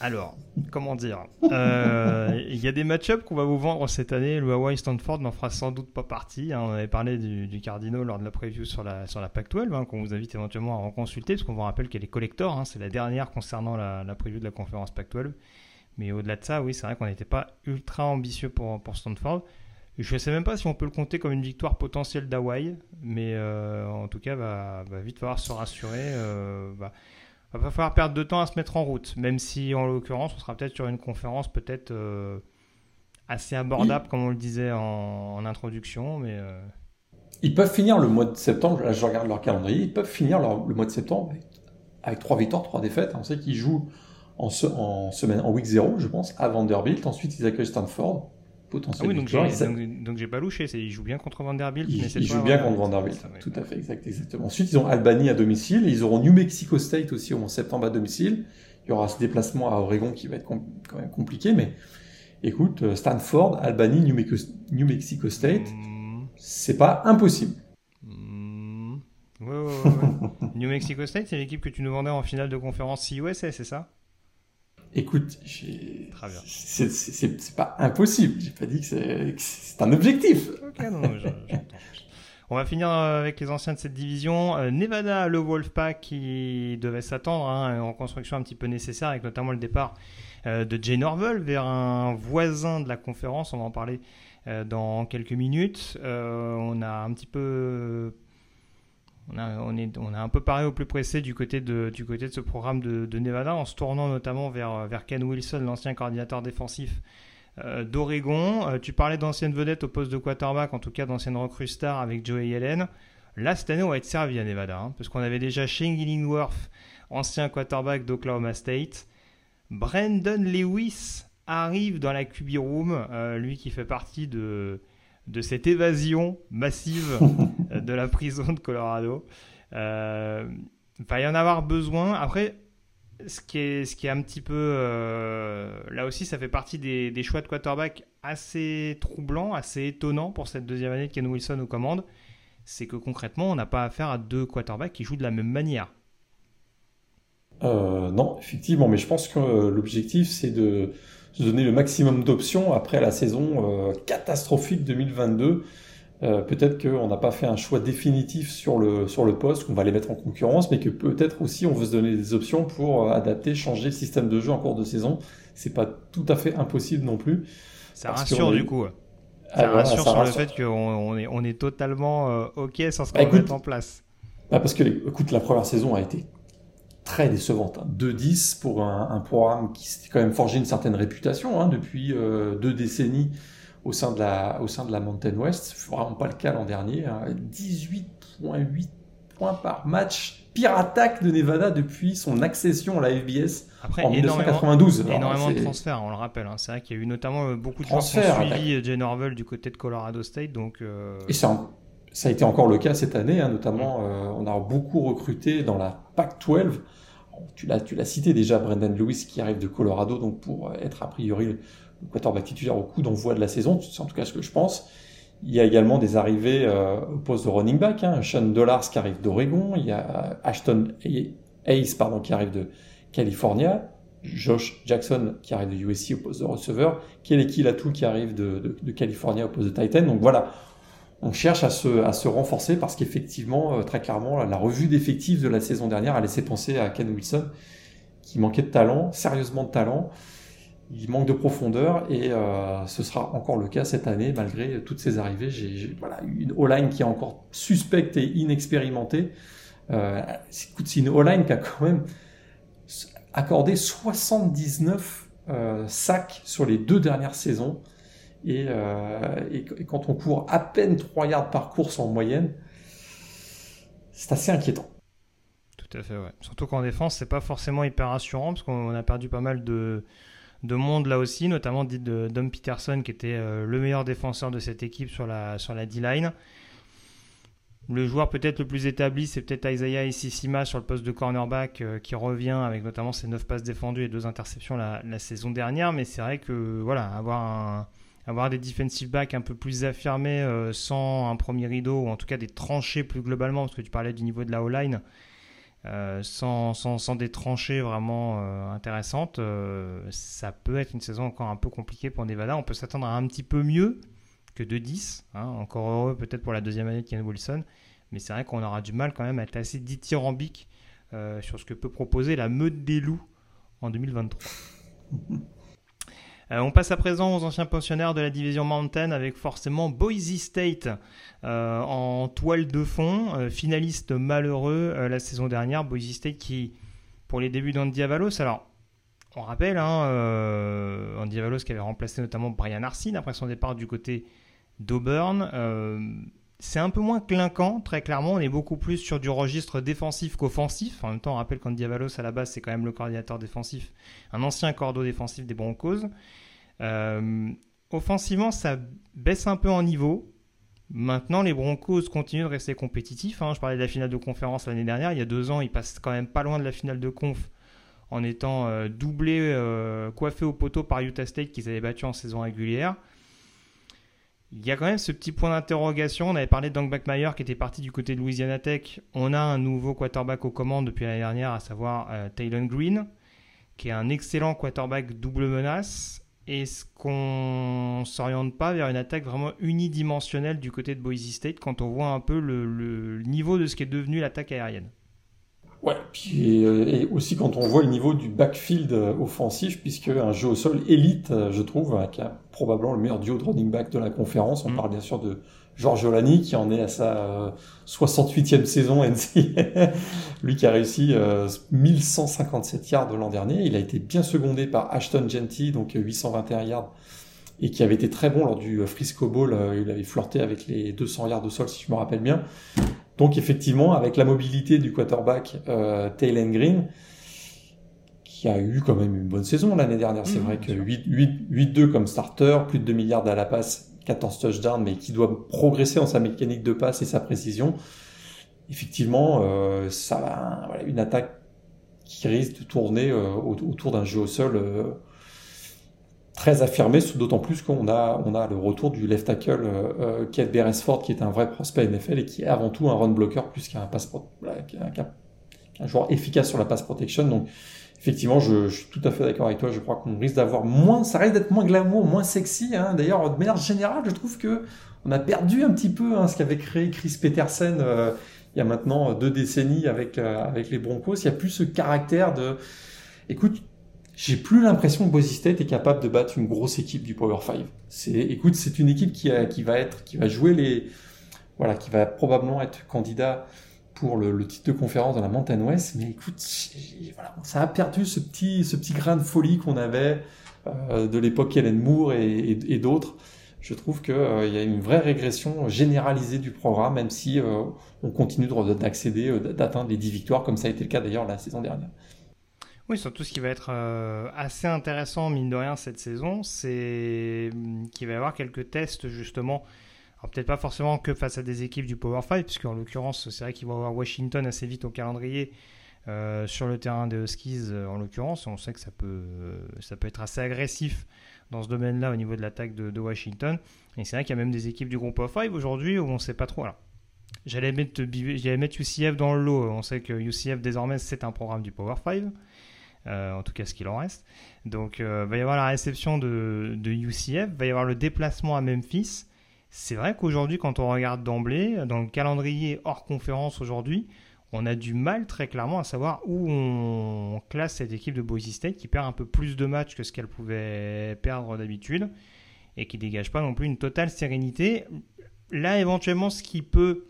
Alors, comment dire? Euh, Il y a des match-ups qu'on va vous vendre cette année. Le Hawaii Stanford n'en fera sans doute pas partie. Hein. On avait parlé du, Cardino lors de la preview sur la, sur la PAC-12, hein, qu'on vous invite éventuellement à en consulter, parce qu'on vous rappelle qu'elle est collector. Hein. C'est la dernière concernant la, preview de la conférence PAC-12. Mais au-delà de ça, oui, c'est vrai qu'on n'était pas ultra ambitieux pour Stanford. Je ne sais même pas si on peut le compter comme une victoire potentielle d'Hawaï, mais euh, en tout cas, va, va vite falloir se rassurer. Euh, va, va pas falloir perdre de temps à se mettre en route, même si en l'occurrence, on sera peut-être sur une conférence peut-être euh, assez abordable, comme on le disait en, introduction, mais. Euh, ils peuvent finir le mois de septembre, là je regarde leur calendrier, ils peuvent finir le mois de septembre avec, trois victoires, trois défaites. On sait qu'ils jouent en, en, semaine, en week 0, je pense, à Vanderbilt. Ensuite, ils accueillent Stanford potentiel. Ah oui, donc j'ai pas louché. Ils jouent bien contre Vanderbilt. Ils, mais jouent bien contre Vanderbilt. Tout à fait, exact, exactement. Ensuite, ils ont Albany à domicile. Ils auront New Mexico State aussi au mois de septembre à domicile. Il y aura ce déplacement à Oregon qui va être quand même compliqué. Mais écoute, euh, Stanford, Albany, New, New Mexico State, hmm. c'est pas impossible. Hmm. New Mexico State, c'est l'équipe que tu nous vendais en finale de conférence CUSA, c'est ça? Écoute, c'est pas impossible. J'ai pas dit que c'est un objectif. On va finir euh, avec les anciens de cette division. Euh, Nevada, le Wolfpack qui devait s'attendre hein, en construction un petit peu nécessaire, avec notamment le départ euh, de Jay Norvell vers un voisin de la conférence. On va en parler dans quelques minutes. on a un petit peu on a, un peu parlé au plus pressé du côté de, du côté de ce programme de, Nevada, en se tournant notamment vers, vers Ken Wilson, l'ancien coordinateur défensif euh, d'Oregon. Euh, tu parlais d'anciennes vedettes au poste de quarterback, en tout cas d'anciennes recrues stars avec Joey Yellen. Là, cette année, on va être servi à Nevada, hein, parce qu'on avait déjà Shane Gillingworth, ancien quarterback d'Oklahoma State. Brandon Lewis arrive dans la QB Room, euh, lui qui fait partie de, de cette évasion massive de la prison de Colorado. Euh, il va y en avoir besoin. Après, ce qui est, ce qui est un petit peu... Euh, là aussi, ça fait partie des, choix de quarterback assez troublants, assez étonnants pour cette deuxième année de Ken Wilson aux commandes. C'est que concrètement, on n'a pas affaire à deux quarterbacks qui jouent de la même manière. Euh, non, effectivement, mais je pense que l'objectif, c'est de se donner le maximum d'options après la saison euh, catastrophique 2022. Euh, peut-être qu'on n'a pas fait un choix définitif sur le, sur le poste, qu'on va les mettre en concurrence, mais que peut-être aussi on veut se donner des options pour euh, adapter, changer le système de jeu en cours de saison. C'est pas tout à fait impossible non plus. Ça rassure du coup. Ça rassure sur le fait qu'on on est, on est totalement OK sans ce qu'on bah, mettre en place. Bah parce que, écoute, la première saison a été très décevante. 2-10 hein. pour un, programme qui s'est quand même forgé une certaine réputation hein, depuis euh, deux décennies au sein de la, au sein de la Mountain West. Vraiment pas le cas l'an dernier. 18,8 hein. points par match. Pire attaque de Nevada depuis son accession à la FBS en 1992. Énormément, de transferts, on le rappelle. C'est vrai qu'il y a eu notamment euh, beaucoup de transferts qui ont suivi euh, Jay Norvell du côté de Colorado State. Donc, Et ça, ça a été encore le cas cette année, notamment on a beaucoup recruté dans la Pac-12 tu l'as, tu l'as cité déjà, Brendan Lewis qui arrive de Colorado, donc pour être a priori le, quarterback titulaire au coup d'envoi de la saison, c'est en tout cas ce que je pense. Il y a également des arrivées euh, au poste de running back, hein. Sean Dollars qui arrive d'Oregon, il y a Ashton Hayes pardon, qui arrive de California, Josh Jackson qui arrive de USC au poste de receveur, Keleki Latou qui arrive de, de, de California au poste de Titan. Donc voilà, on cherche à se, à se renforcer parce qu'effectivement, euh, très clairement, la revue d'effectifs de la saison dernière a laissé penser à Ken Wilson qui manquait de talent, sérieusement de talent. Il manque de profondeur et euh, ce sera encore le cas cette année malgré toutes ces arrivées. J'ai voilà, une O-line qui est encore suspecte et inexpérimentée. Euh, c'est une O-line qui a quand même accordé 79 euh, sacs sur les deux dernières saisons. Euh, et, quand on court à peine 3 yards par course en moyenne, c'est assez inquiétant. Tout à fait, ouais. Surtout qu'en défense, c'est pas forcément hyper rassurant parce qu'on a perdu pas mal de, de monde là aussi, notamment dit de Dom Peterson qui était le meilleur défenseur de cette équipe sur la, sur la D-line. Le joueur peut-être le plus établi, c'est peut-être Isaiah Isisima sur le poste de cornerback qui revient avec notamment ses 9 passes défendues et 2 interceptions la, la saison dernière. Mais c'est vrai que voilà, avoir un, avoir des defensive backs un peu plus affirmés euh, sans un premier rideau, ou en tout cas des tranchées plus globalement, parce que tu parlais du niveau de la O-line, euh, sans, sans, sans, des tranchées vraiment euh, intéressantes, ça peut être une saison encore un peu compliquée pour Nevada. On peut s'attendre à un petit peu mieux que de 10, hein. encore heureux peut-être pour la deuxième année de Ken Wilson, mais c'est vrai qu'on aura du mal quand même à être assez dithyrambique sur ce que peut proposer la meute des loups en 2023. Euh, on passe à présent aux anciens pensionnaires de la division Mountain avec forcément Boise State euh, en toile de fond, euh, finaliste malheureux la saison dernière. Boise State qui, pour les débuts d'Andy Avalos, alors on rappelle, hein, Andy Avalos qui avait remplacé notamment Brian Arsene après son départ du côté d'Auburn. C'est un peu moins clinquant, très clairement. On est beaucoup plus sur du registre défensif qu'offensif. En même temps, on rappelle qu'Andy Avalos, à la base, c'est quand même le coordinateur défensif, un ancien cordeau défensif des Broncos. Euh, offensivement, ça baisse un peu en niveau. Maintenant, les Broncos continuent de rester compétitifs. Hein. Je parlais de la finale de conférence l'année dernière. Il y a deux ans, ils passent quand même pas loin de la finale de conf en étant euh, doublés, euh, coiffés au poteau par Utah State qu'ils avaient battu en saison régulière. Il y a quand même ce petit point d'interrogation. On avait parlé de Dunk Backmeyer qui était parti du côté de Louisiana Tech. On a un nouveau quarterback aux commandes depuis l'année dernière, à savoir Taylor Green, qui est un excellent quarterback double menace. Est-ce qu'on s'oriente pas vers une attaque vraiment unidimensionnelle du côté de Boise State quand on voit un peu le, niveau de ce qui est devenu l'attaque aérienne? Ouais, puis euh, et aussi quand on voit le niveau du backfield euh, offensif, puisque un jeu au sol élite, euh, je trouve, qui a probablement le meilleur duo de running back de la conférence. On mm. parle bien sûr de Georges Olani qui en est à sa 68e euh, saison NCAA, lui qui a réussi 1157 euh, yards l'an dernier. Il a été bien secondé par Ashton Genty, donc 821 euh, yards, et qui avait été très bon lors du Frisco Bowl. Il avait flirté avec les 200 yards de sol, si je me rappelle bien. Donc effectivement, avec la mobilité du quarterback euh, Green, qui a eu quand même une bonne saison l'année dernière. C'est mmh, vrai que 8-2 comme starter, plus de 2 milliards à la passe 14 touchdowns, mais qui doit progresser dans sa mécanique de passe et sa précision, effectivement, euh, ça va, voilà, une attaque qui risque de tourner euh, autour d'un jeu au sol euh, très affirmé, d'autant plus qu'on a, on a le retour du left tackle euh, Keith Beresford, qui est un vrai prospect NFL et qui est avant tout un run blocker plus qu'un pass, qu'un joueur efficace sur la pass protection. Donc, effectivement, je, suis tout à fait d'accord avec toi. Je crois qu'on risque d'avoir moins, ça risque d'être moins glamour, moins sexy. Hein. D'ailleurs, de manière générale, je trouve que on a perdu un petit peu hein, ce qu'avait créé Chris Petersen euh, il y a maintenant deux décennies avec euh, avec les Broncos. Il y a plus ce caractère de, écoute, j'ai plus l'impression que Boise State est capable de battre une grosse équipe du Power 5. C'est, écoute, c'est une équipe qui, va être, qui va jouer les, voilà, qui va probablement être candidat pour le, titre de conférence dans la Mountain West, mais écoute, ça a perdu ce petit, ce petit grain de folie qu'on avait euh, de l'époque Helen Moore et, et, d'autres. Je trouve qu'il euh, y a une vraie régression généralisée du programme, même si euh, on continue d'accéder, euh, d'atteindre les 10 victoires, comme ça a été le cas d'ailleurs la saison dernière. Oui, surtout ce qui va être assez intéressant, mine de rien, cette saison, c'est qu'il va y avoir quelques tests justement alors peut-être pas forcément que face à des équipes du Power 5, puisqu'en l'occurrence, c'est vrai qu'ils vont avoir Washington assez vite au calendrier euh, sur le terrain des Huskies, euh, en l'occurrence. On sait que ça peut, euh, ça peut être assez agressif dans ce domaine-là au niveau de l'attaque de, Washington. Et c'est vrai qu'il y a même des équipes du groupe Power 5 aujourd'hui où on ne sait pas trop. J'allais mettre, mettre UCF dans le lot. On sait que UCF désormais c'est un programme du Power 5. En tout cas ce qu'il en reste. Donc il va y avoir la réception de, de UCF, va y avoir le déplacement à Memphis. C'est vrai qu'aujourd'hui, quand on regarde d'emblée, dans le calendrier hors conférence aujourd'hui, on a du mal très clairement à savoir où on classe cette équipe de Boise State qui perd un peu plus de matchs que ce qu'elle pouvait perdre d'habitude et qui dégage pas non plus une totale sérénité. Là, éventuellement, ce qui peut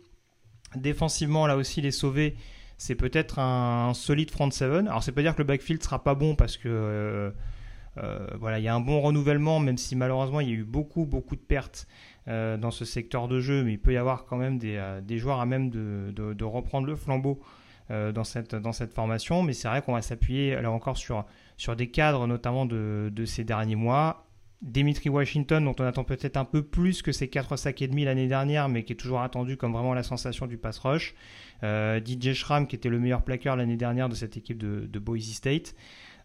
défensivement là aussi les sauver, c'est peut-être un, solide front seven. Alors, c'est pas dire que le backfield sera pas bon parce que euh, euh, voilà, il y a un bon renouvellement, même si malheureusement il y a eu beaucoup beaucoup de pertes euh, dans ce secteur de jeu, mais il peut y avoir quand même des, joueurs à même de, reprendre le flambeau dans, cette, formation. Mais c'est vrai qu'on va s'appuyer là encore sur, des cadres notamment de ces derniers mois. Dimitri Washington, dont on attend peut-être un peu plus que ses 4 sacs et demi l'année dernière, mais qui est toujours attendu comme vraiment la sensation du pass rush. Euh, DJ Schramm, qui était le meilleur plaqueur l'année dernière de cette équipe de, Boise State.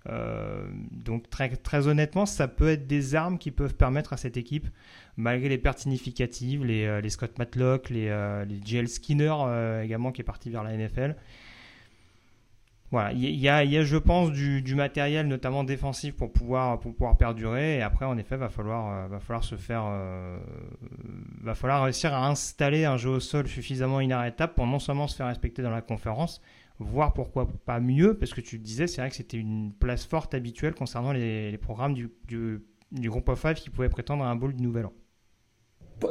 Euh, donc très, honnêtement, ça peut être des armes qui peuvent permettre à cette équipe, malgré les pertes significatives, les, euh, Scott Matlock, les, les JL Skinner également qui est parti vers la NFL. Voilà, il y, a, y a, je pense, du, matériel, notamment défensif, pour pouvoir, pour pouvoir perdurer. Et après, en effet, va falloir, euh, va falloir se faire, euh, va falloir réussir à installer un jeu au sol suffisamment inarrêtable pour non seulement se faire respecter dans la conférence, voire pourquoi pas mieux, parce que tu disais, c'est vrai que c'était une place forte habituelle concernant les, programmes du, du, groupe of five qui pouvaient prétendre à un bowl du Nouvel An.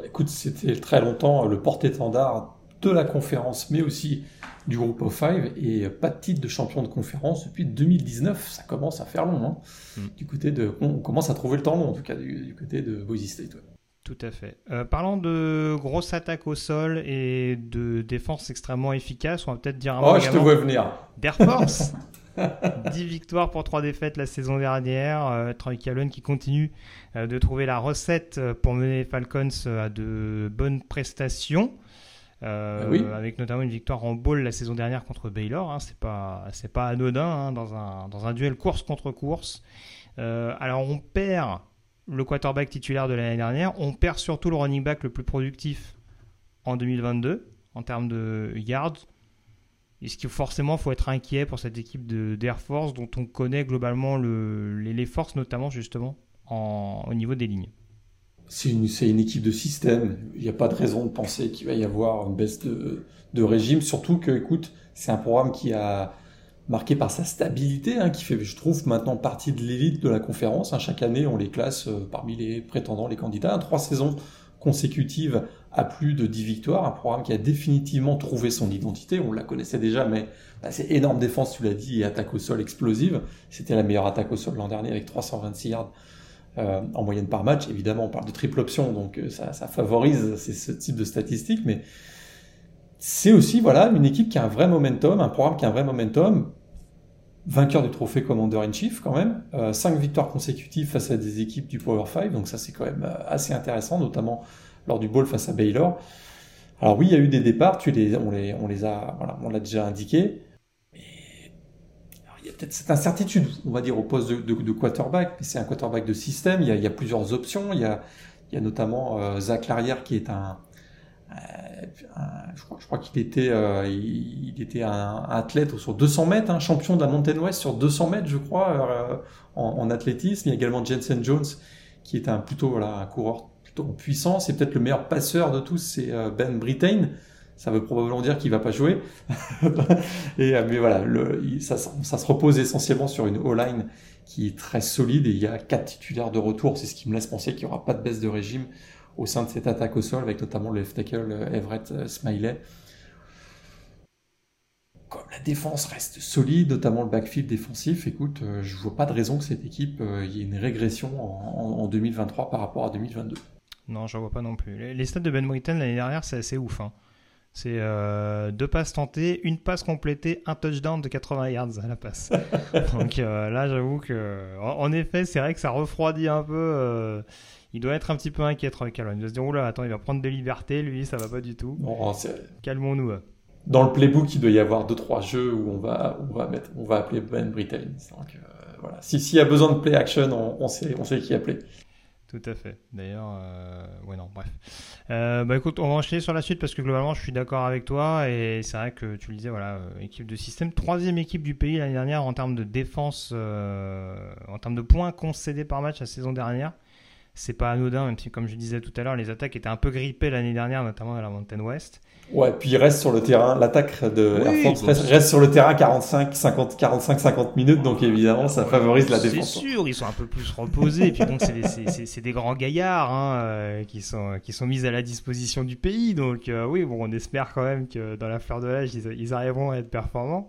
Écoute, c'était très longtemps le porte-étendard de la conférence, mais aussi du groupe of five, et pas de titre de champion de conférence depuis 2019. Ça commence à faire long. Hein. Mm. Du côté de, on commence à trouver le temps long, en tout cas, du, du côté de Boise State. Ouais. Tout à fait. Euh, parlant de grosses attaques au sol et de défense extrêmement efficace, on va peut-être dire un mot. Oh, je te vois venir. D'Air Force 10 victoires pour 3 défaites la saison dernière. Euh, Troy Calhoun qui continue euh, de trouver la recette pour mener les Falcons à de bonnes prestations. Euh, oui. Avec notamment une victoire en bowl la saison dernière contre Baylor. Hein, c'est pas, c'est pas anodin hein, dans, un, dans un duel course contre course. Euh, alors on perd le quarterback titulaire de l'année dernière. On perd surtout le running back le plus productif en 2022 en termes de yards. Est-ce qu'il forcément faut être inquiet pour cette équipe d'Air Force dont on connaît globalement le, les, les, forces, notamment justement en, au niveau des lignes? C'est une, une, équipe de système. Il n'y a pas de raison de penser qu'il va y avoir une baisse de, de régime. Surtout que, écoute, c'est un programme qui a marqué par sa stabilité, hein, qui fait, je trouve, maintenant partie de l'élite de la conférence. Hein. Chaque année, on les classe euh, parmi les prétendants, les candidats. Trois saisons consécutives à plus de 10 victoires. Un programme qui a définitivement trouvé son identité. On la connaissait déjà, mais bah, c'est énorme défense, tu l'as dit, et attaque au sol explosive. C'était la meilleure attaque au sol l'an dernier avec 326 yards euh, en moyenne par match. Évidemment, on parle de triple option, donc euh, ça, favorise ce type de statistiques, mais c'est aussi voilà une équipe qui a un vrai momentum, un programme qui a un vrai momentum. Vainqueur du trophée Commander in Chief quand même, euh, cinq victoires consécutives face à des équipes du Power 5, donc ça c'est quand même assez intéressant, notamment lors du bowl face à Baylor. Alors oui, il y a eu des départs, tu les, on les a, voilà, on l'a déjà indiqué il y a peut-être cette incertitude, on va dire, au poste de, quarterback, c'est un quarterback de système, il y a, plusieurs options, il y a, notamment euh, Zach Larrière qui est un, euh, je crois, qu'il était, euh, il, était un, athlète sur 200 mètres, hein, champion de la Mountain West sur 200 mètres, je crois, en, athlétisme. Il y a également Jensen Jones qui est un plutôt un coureur plutôt en puissance, et peut-être le meilleur passeur de tous, c'est Ben Britain ça veut probablement dire qu'il va pas jouer. et, euh, mais voilà, ça, se repose essentiellement sur une O-line qui est très solide et il y a quatre titulaires de retour. C'est ce qui me laisse penser qu'il n'y aura pas de baisse de régime au sein de cette attaque au sol avec notamment le left tackle euh, Everett euh, Smiley. Comme la défense reste solide, notamment le backfield défensif, écoute, je vois pas de raison que cette équipe ait une régression en, en, 2023 par rapport à 2022. Non, je vois pas non plus. Les stats de Ben Britton l'année dernière, c'est assez ouf. Hein. C'est euh, deux passes tentées, une passe complétée, un touchdown de 80 yards à la passe. Donc euh, là, j'avoue que, en, en effet, c'est vrai que ça refroidit un peu. Euh, il doit être un petit peu inquiet, Calhoun. Il doit se dire, oula, attends, il va prendre des libertés, lui, ça va pas du tout. Bon, Calmons-nous. Dans le playbook, il doit y avoir deux trois jeux où on va, on va mettre, on va appeler Ben Britain. Donc voilà. Si s'il y a besoin de play action, on, on sait, on sait qui appeler. Tout à fait. D'ailleurs, euh, ouais, non, bref. Euh, bah écoute, on va enchaîner sur la suite parce que globalement, je suis d'accord avec toi et c'est vrai que tu le disais, voilà, euh, équipe de système, troisième équipe du pays l'année dernière en termes de défense, en termes de points concédés par match la saison dernière. C'est pas anodin, même si, comme je disais tout à l'heure, les attaques étaient un peu grippées l'année dernière, notamment dans la Mountain West. Ouais, puis il reste sur le terrain, l'attaque de oui, Air Force bon, reste, reste, sur le terrain 45, 50, 45, 50 minutes, donc évidemment ça favorise la défense. C'est sûr, ils sont un peu plus reposés, et puis bon, c'est des, des, grands gaillards hein, euh, qui, sont, qui sont mis à la disposition du pays, donc euh, oui, bon, on espère quand même que dans la fleur de l'âge, ils, ils, arriveront à être performants.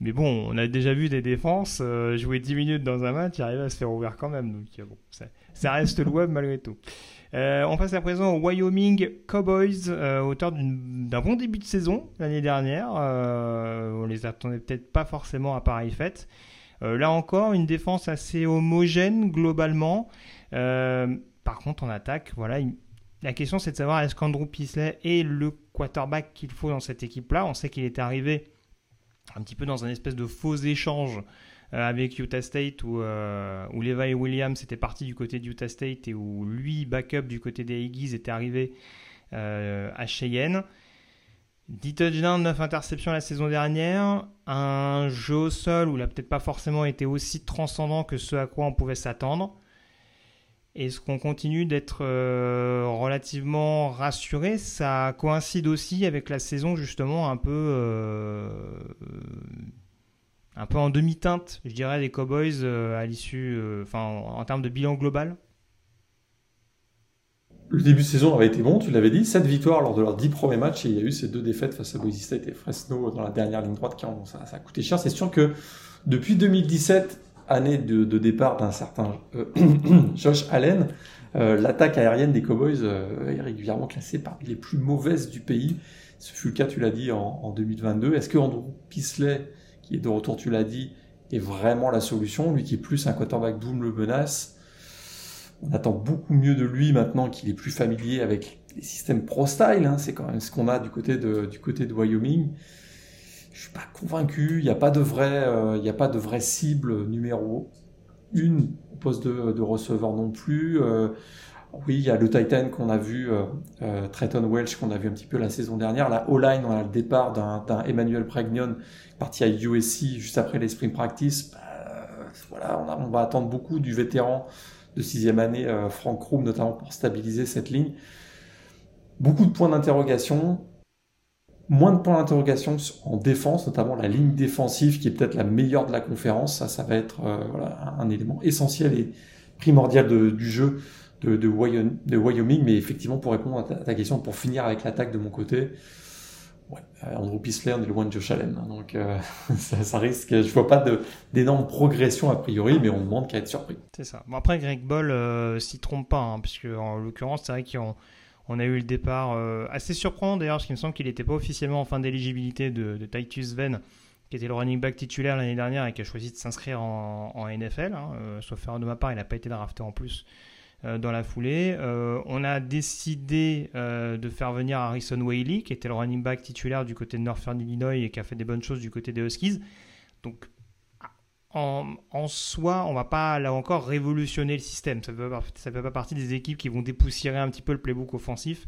Mais bon, on a déjà vu des défenses euh, jouer 10 minutes dans un match, ils arrivent à se faire ouvrir quand même, donc bon, ça, ça reste louable malgré tout. Euh, on passe à présent au Wyoming Cowboys, euh, auteur d'un bon début de saison l'année dernière. Euh, on les attendait peut-être pas forcément à pareille fête. là encore, une défense assez homogène globalement. par contre, en attaque, voilà, la question c'est de savoir est-ce qu'Andrew Pisley est le quarterback qu'il faut dans cette équipe-là. On sait qu'il était arrivé un petit peu dans un espèce de faux échange euh, avec Utah State où, euh, où Levi Williams était parti du côté d'Utah State et où lui, backup du côté des Aggies, était arrivé euh, à Cheyenne. 10 touchdowns, 9 interceptions la saison dernière. Un jeu au sol où il n'a peut-être pas forcément été aussi transcendant que ce à quoi on pouvait s'attendre. Est-ce qu'on continue d'être euh, relativement rassuré? Ça coïncide aussi avec la saison justement un peu, euh, un peu en demi-teinte, je dirais, des Cowboys euh, à l'issue, enfin en, termes de bilan global. Le début de saison avait été bon, tu l'avais dit, 7 victoires lors de leurs 10 premiers matchs et il y a eu ces deux défaites face à Boise State et Fresno dans la dernière ligne droite qui ont, ça, a coûté cher. C'est sûr que depuis 2017 année de, départ d'un certain euh, Josh Allen, euh, l'attaque aérienne des Cowboys euh, est régulièrement classée parmi les plus mauvaises du pays. Ce fut le cas, tu l'as dit, en, 2022. Est-ce que Andrew Pisley, qui est de retour, tu l'as dit, est vraiment la solution Lui qui est plus un quarterback boom le menace. On attend beaucoup mieux de lui maintenant qu'il est plus familier avec les systèmes pro-style. Hein. C'est quand même ce qu'on a du côté de, Wyoming je suis pas convaincu. Il n'y a pas de vrai, euh, il a pas de vraie cible numéro une au poste de, receveur non plus. Euh, oui, il y a le Titan qu'on a vu, euh, euh Trayton Welch qu'on a vu un petit peu la saison dernière. La O-line, on a le départ d'un Emmanuel Pregnon parti à USC juste après les spring practice. Bah, voilà, on, on, va attendre beaucoup du vétéran de sixième année, Frank Kroom notamment pour stabiliser cette ligne. Beaucoup de points d'interrogation moins de points d'interrogation en défense, notamment la ligne défensive qui est peut-être la meilleure de la conférence. Ça, ça va être euh, un élément essentiel et primordial du jeu de, de, Wyoming. Mais effectivement, pour répondre à ta, question, pour finir avec l'attaque de mon côté, euh, Andrew Pisler est loin de Joe Allen. Hein, donc euh, ça, risque, je vois pas d'énorme progression a priori, mais on demande qu'à être surpris. C'est ça. Bon, après, Greg Ball euh, s'y trompe pas, hein, puisque en l'occurrence, c'est vrai qu'ils ont on a eu le départ euh, assez surprenant d'ailleurs, parce qu'il me semble qu'il n'était pas officiellement en fin d'éligibilité de, Titus Venn, qui était le running back titulaire l'année dernière et qui a choisi de s'inscrire en, NFL. Hein. Euh, sauf erreur de ma part, il n'a pas été drafté en plus dans la foulée. on a décidé de faire venir Harrison Whaley, qui était le running back titulaire du côté de Northern Illinois et qui a fait des bonnes choses du côté des Huskies. Donc en, soi, on va pas là encore révolutionner le système. Ça ne fait, pas partie des équipes qui vont dépoussiérer un petit peu le playbook offensif.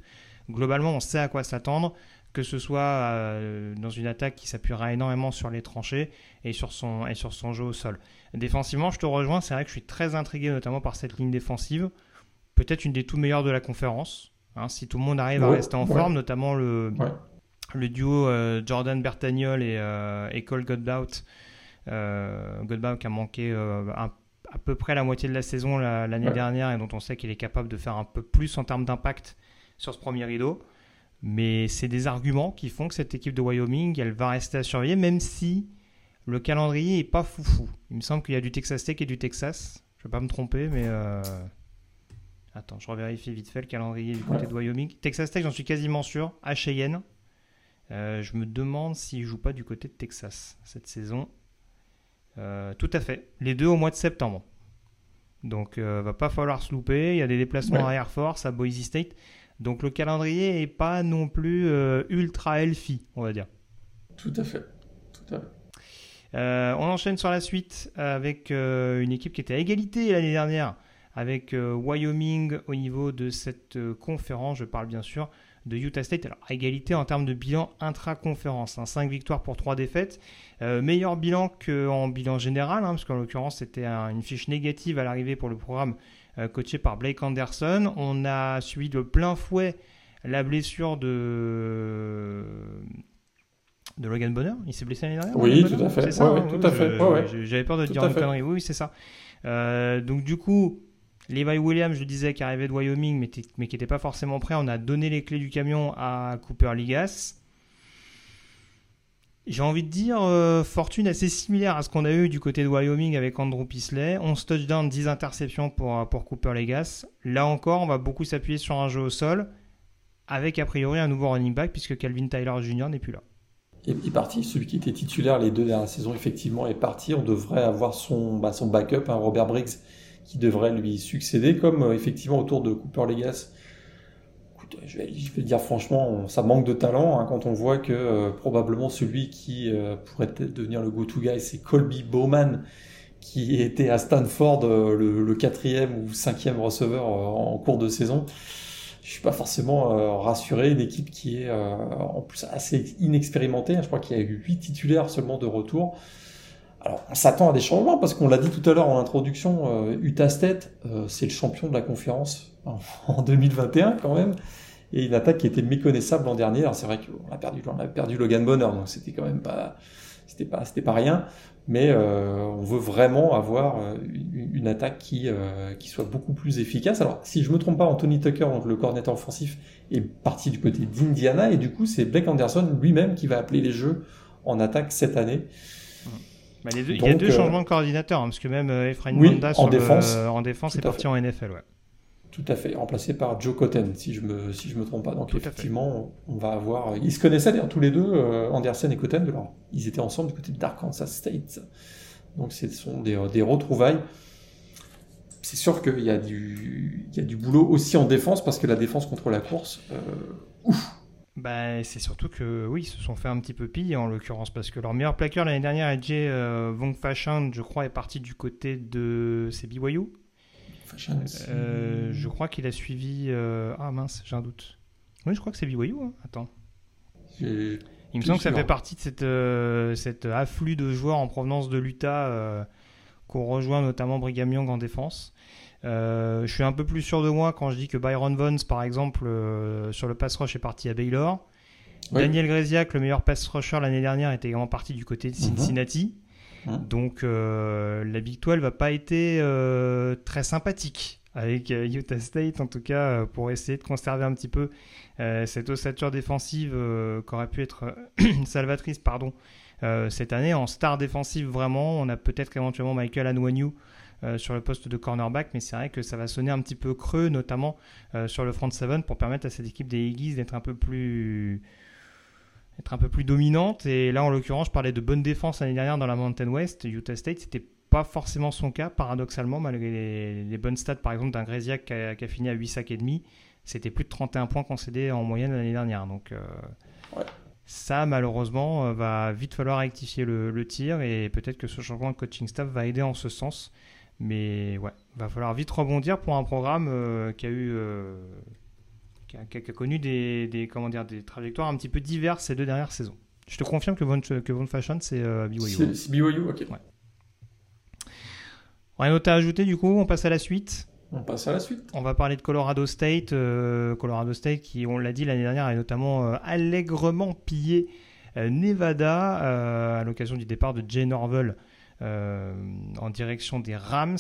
Globalement, on sait à quoi s'attendre, que ce soit euh, dans une attaque qui s'appuiera énormément sur les tranchées et sur, son, et sur son jeu au sol. Défensivement, je te rejoins, c'est vrai que je suis très intrigué notamment par cette ligne défensive. Peut-être une des toutes meilleures de la conférence. Hein, si tout le monde arrive à rester en forme, notamment le, le duo euh, Jordan Bertagnol et, euh, et Cole Godbout euh, Godbaum qui a manqué à peu près la moitié de la saison l'année dernière et dont on sait qu'il est capable de faire un peu plus en termes d'impact sur ce premier rideau. Mais c'est des arguments qui font que cette équipe de Wyoming, elle va rester à surveiller, même si le calendrier est pas foufou. Il me semble qu'il y a du Texas Tech et du Texas. Je vais pas me tromper, mais euh, attends, je revérifie vite fait le calendrier du côté de Wyoming. Texas Tech, j'en suis quasiment sûr. À Cheyenne. je me demande s'il joue pas du côté de Texas cette saison. Euh, tout à fait. Les deux au mois de septembre. Donc, euh, va pas falloir se louper. Il y a des déplacements à Air Force, à Boise State. Donc, le calendrier est pas non plus euh, ultra healthy, on va dire. Tout à fait. Tout à fait. on enchaîne sur la suite avec une équipe qui était à égalité l'année dernière avec Wyoming au niveau de cette conférence. Je parle bien sûr de Utah State. Alors, à égalité en termes de bilan intra-conférence. 5 hein. victoires pour 3 défaites. Euh, meilleur bilan qu'en bilan général, hein, parce qu'en l'occurrence, c'était une fiche négative à l'arrivée pour le programme euh, coaché par Blake Anderson. On a suivi de plein fouet la blessure de de Logan Bonner. Il s'est blessé l'année dernière Oui, tout à fait. Hein tout à fait. J'avais peur de dire une connerie. Oui, c'est ça. Euh, donc du coup, Levi Williams, je disais, qui arrivait de Wyoming, mais, mais qui n'était pas forcément prêt. On a donné les clés du camion à Cooper Ligas. J'ai envie de dire euh, fortune assez similaire à ce qu'on a eu du côté de Wyoming avec Andrew Pisley. 11 touchdowns, 10 interceptions pour, pour Cooper Legas. Là encore, on va beaucoup s'appuyer sur un jeu au sol avec a priori un nouveau running back puisque Calvin Tyler Jr. n'est plus là. est, parti. Celui qui était titulaire les deux dernières saisons, effectivement, est parti. On devrait avoir son, bah, son backup, un Robert Briggs, qui devrait lui succéder, comme euh, effectivement autour de Cooper Legas. Je vais, dire franchement, ça manque de talent hein, quand on voit que euh, probablement celui qui euh, pourrait devenir le go-to guy, c'est Colby Bowman, qui était à Stanford le, le, quatrième ou cinquième receveur en cours de saison je suis pas forcément euh, rassuré. Une équipe qui est euh, en plus assez inexpérimentée. Je crois qu'il y a eu huit titulaires seulement de retour. Alors, on s'attend à des changements parce qu'on l'a dit tout à l'heure en introduction, euh, Utah State, c'est le champion de la conférence en, 2021 quand même. Et une attaque qui était méconnaissable l'an dernier. Alors c'est vrai qu'on a perdu, on a perdu Logan Bonner, donc c'était quand même pas, c'était pas, c'était pas rien mais euh, on veut vraiment avoir euh, une, attaque qui, euh, qui soit beaucoup plus efficace. Alors, si je me trompe pas, Anthony Tucker, donc le coordinateur offensif, est parti du côté d'Indiana, et du coup, c'est Blake Anderson lui-même qui va appeler les jeux en attaque cette année. Bah, il y a deux changements de coordinateur, hein, parce que même Efrain oui, en, défense, en défense est parti en NFL. Ouais. Tout à fait, remplacé par Joe Cotton, si je me si je me trompe pas. Donc effectivement, on va avoir. Ils se connaissaient d'ailleurs tous les deux, euh, Anderson et Cotton. Alors, ils étaient ensemble du côté de Arkansas State. Donc ce sont des, des retrouvailles. C'est sûr qu'il y a du il y a du boulot aussi en défense parce que la défense contre la course, euh, ouf. Bah, c'est surtout que oui, ils se sont fait un petit peu piller en l'occurrence parce que leur meilleur plaqueur l'année dernière, AJ euh, Vong Fashion, je crois, est parti du côté de c'est BYU euh, je crois qu'il a suivi. Euh, ah mince, j'ai un doute. Oui, je crois que c'est BYU. Hein. Attends. Il me semble que ça fait partie de cette, euh, cet afflux de joueurs en provenance de l'Utah qu'on rejoint notamment Brigham Young en défense. Je suis un peu plus sûr de moi quand je dis que Byron Vons, par exemple, sur le pass rush est parti à Baylor. Daniel Greziak, le meilleur pass rusher l'année dernière, était également parti du côté de mhm. Cincinnati. Donc euh, la Big 12 va pas être euh, très sympathique avec euh, Utah State en tout cas pour essayer de conserver un petit peu cette ossature défensive qui aurait pu être salvatrice pardon cette année en star défensive vraiment on a peut-être éventuellement Michael Anwanyu sur le poste de cornerback, mais c'est vrai que ça va sonner un petit peu creux, notamment sur le front 7 pour permettre à cette équipe des Eagles d'être un peu plus être un peu plus dominante. Et là, en l'occurrence, je parlais de bonne défense l'année dernière dans la Mountain West. Utah State, c'était pas forcément son cas, paradoxalement, malgré les, bonnes stats, par exemple, d'un Greziak qui a, fini à 8 sacs et demi. C'était plus de 31 points concédés en moyenne l'année dernière. Donc, euh, ça, malheureusement, euh, va vite falloir rectifier le, tir. Et peut-être que ce changement de coaching staff va aider en ce sens. Mais ouais, va falloir vite rebondir pour un programme euh, qui a eu qui a, connu des, comment dire, des trajectoires un petit peu diverses ces deux dernières saisons. Je te confirme que Von, que Fashion, c'est euh, BYU. C'est BYU, ok. Ouais. Rien d'autre à ajouter, du coup, on passe à la suite. On passe à la suite. On va parler de Colorado State. Euh, Colorado State, qui, on l'a dit l'année dernière, a notamment euh, allègrement pillé Nevada à l'occasion du départ de Jay Norvell en direction des Rams.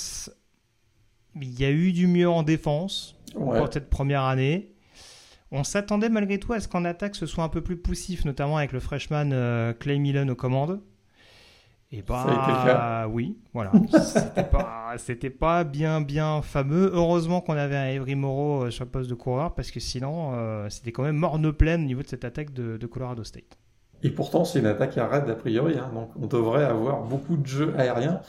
Il y a eu du mieux en défense pour cette première année. On s'attendait malgré tout à ce qu'en attaque ce soit un peu plus poussif, notamment avec le freshman euh, Clay Millen aux commandes. Et bah oui, voilà. C'était pas, bien bien fameux. Heureusement qu'on avait un Avery Moreau euh, sur le poste de coureur parce que sinon euh, c'était quand même morne pleine au niveau de cette attaque de, Colorado State. Et pourtant c'est une attaque à raid a priori, hein. donc on devrait avoir beaucoup de jeux aériens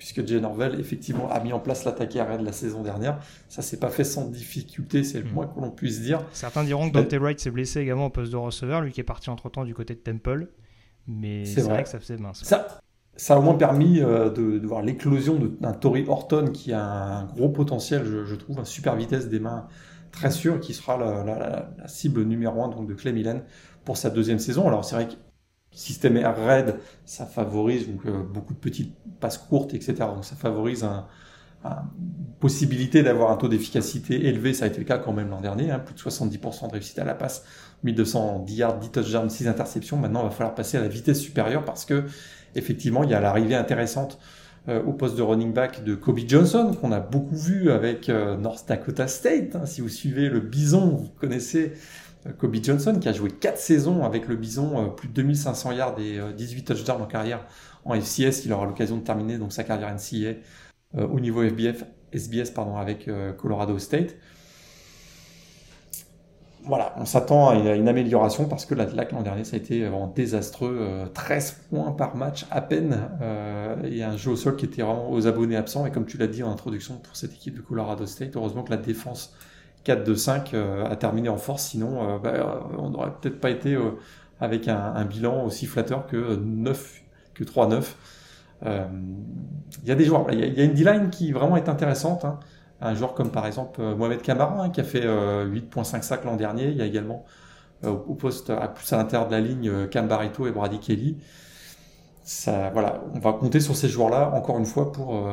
puisque Jay Norvell effectivement a mis en place l'attaque aérienne de la saison dernière. Ça s'est pas fait sans difficulté, c'est le mm. moins que l'on puisse dire. Certains diront que Dante Wright s'est blessé également au poste de receveur, lui qui est parti entre temps du côté de Temple, mais c'est vrai. que ça faisait mince. Ça, ça a au moins permis euh, de, voir l'éclosion d'un Tory Horton qui a un gros potentiel, je, trouve, un super vitesse des mains très sûr, qui sera la, cible numéro un donc de Clay Millen pour sa deuxième saison. Alors c'est vrai que système raid, ça favorise euh, beaucoup de petites passes courtes, etc. Donc ça favorise un, possibilité d'avoir un taux d'efficacité élevé. Ça a été le cas quand même l'an dernier, hein, plus de 70% de réussite à la passe, 1210 yards, 10 touchdowns, 6 interceptions. Maintenant, il va falloir passer à la vitesse supérieure parce que effectivement, il y a l'arrivée intéressante euh, au poste de running back de Kobe Johnson qu'on a beaucoup vu avec euh, North Dakota State. Hein. Si vous suivez le Bison, vous connaissez Kobe Johnson qui a joué 4 saisons avec le Bison, euh, plus de 2500 yards et 18 euh, touchdowns en carrière en FCS. Il aura l'occasion de terminer donc sa carrière NCAA euh, au niveau FBF, SBS pardon, avec Colorado State. voilà, on s'attend à une amélioration parce que l'Attaque l'an dernier, ça a été vraiment désastreux. 13 euh, points par match à peine. Et un jeu au sol qui était vraiment aux abonnés absents. Et comme tu l'as dit en introduction pour cette équipe de Colorado State, heureusement que la défense 4-2-5 euh, a terminé en force. Sinon, bah, on n'aurait peut-être pas été avec un, bilan aussi flatteur que 9, que 3-9. Il y a des joueurs, il y, a une D-line qui vraiment est intéressante. Hein un joueur comme par exemple euh, Mohamed Kamara hein, qui a fait 8.5 euh, sacs l'an dernier. Il y a également euh, au poste à plus à l'intérieur de la ligne Cam Barreto et Brady Kelly. On va compter sur ces joueurs-là encore une fois pour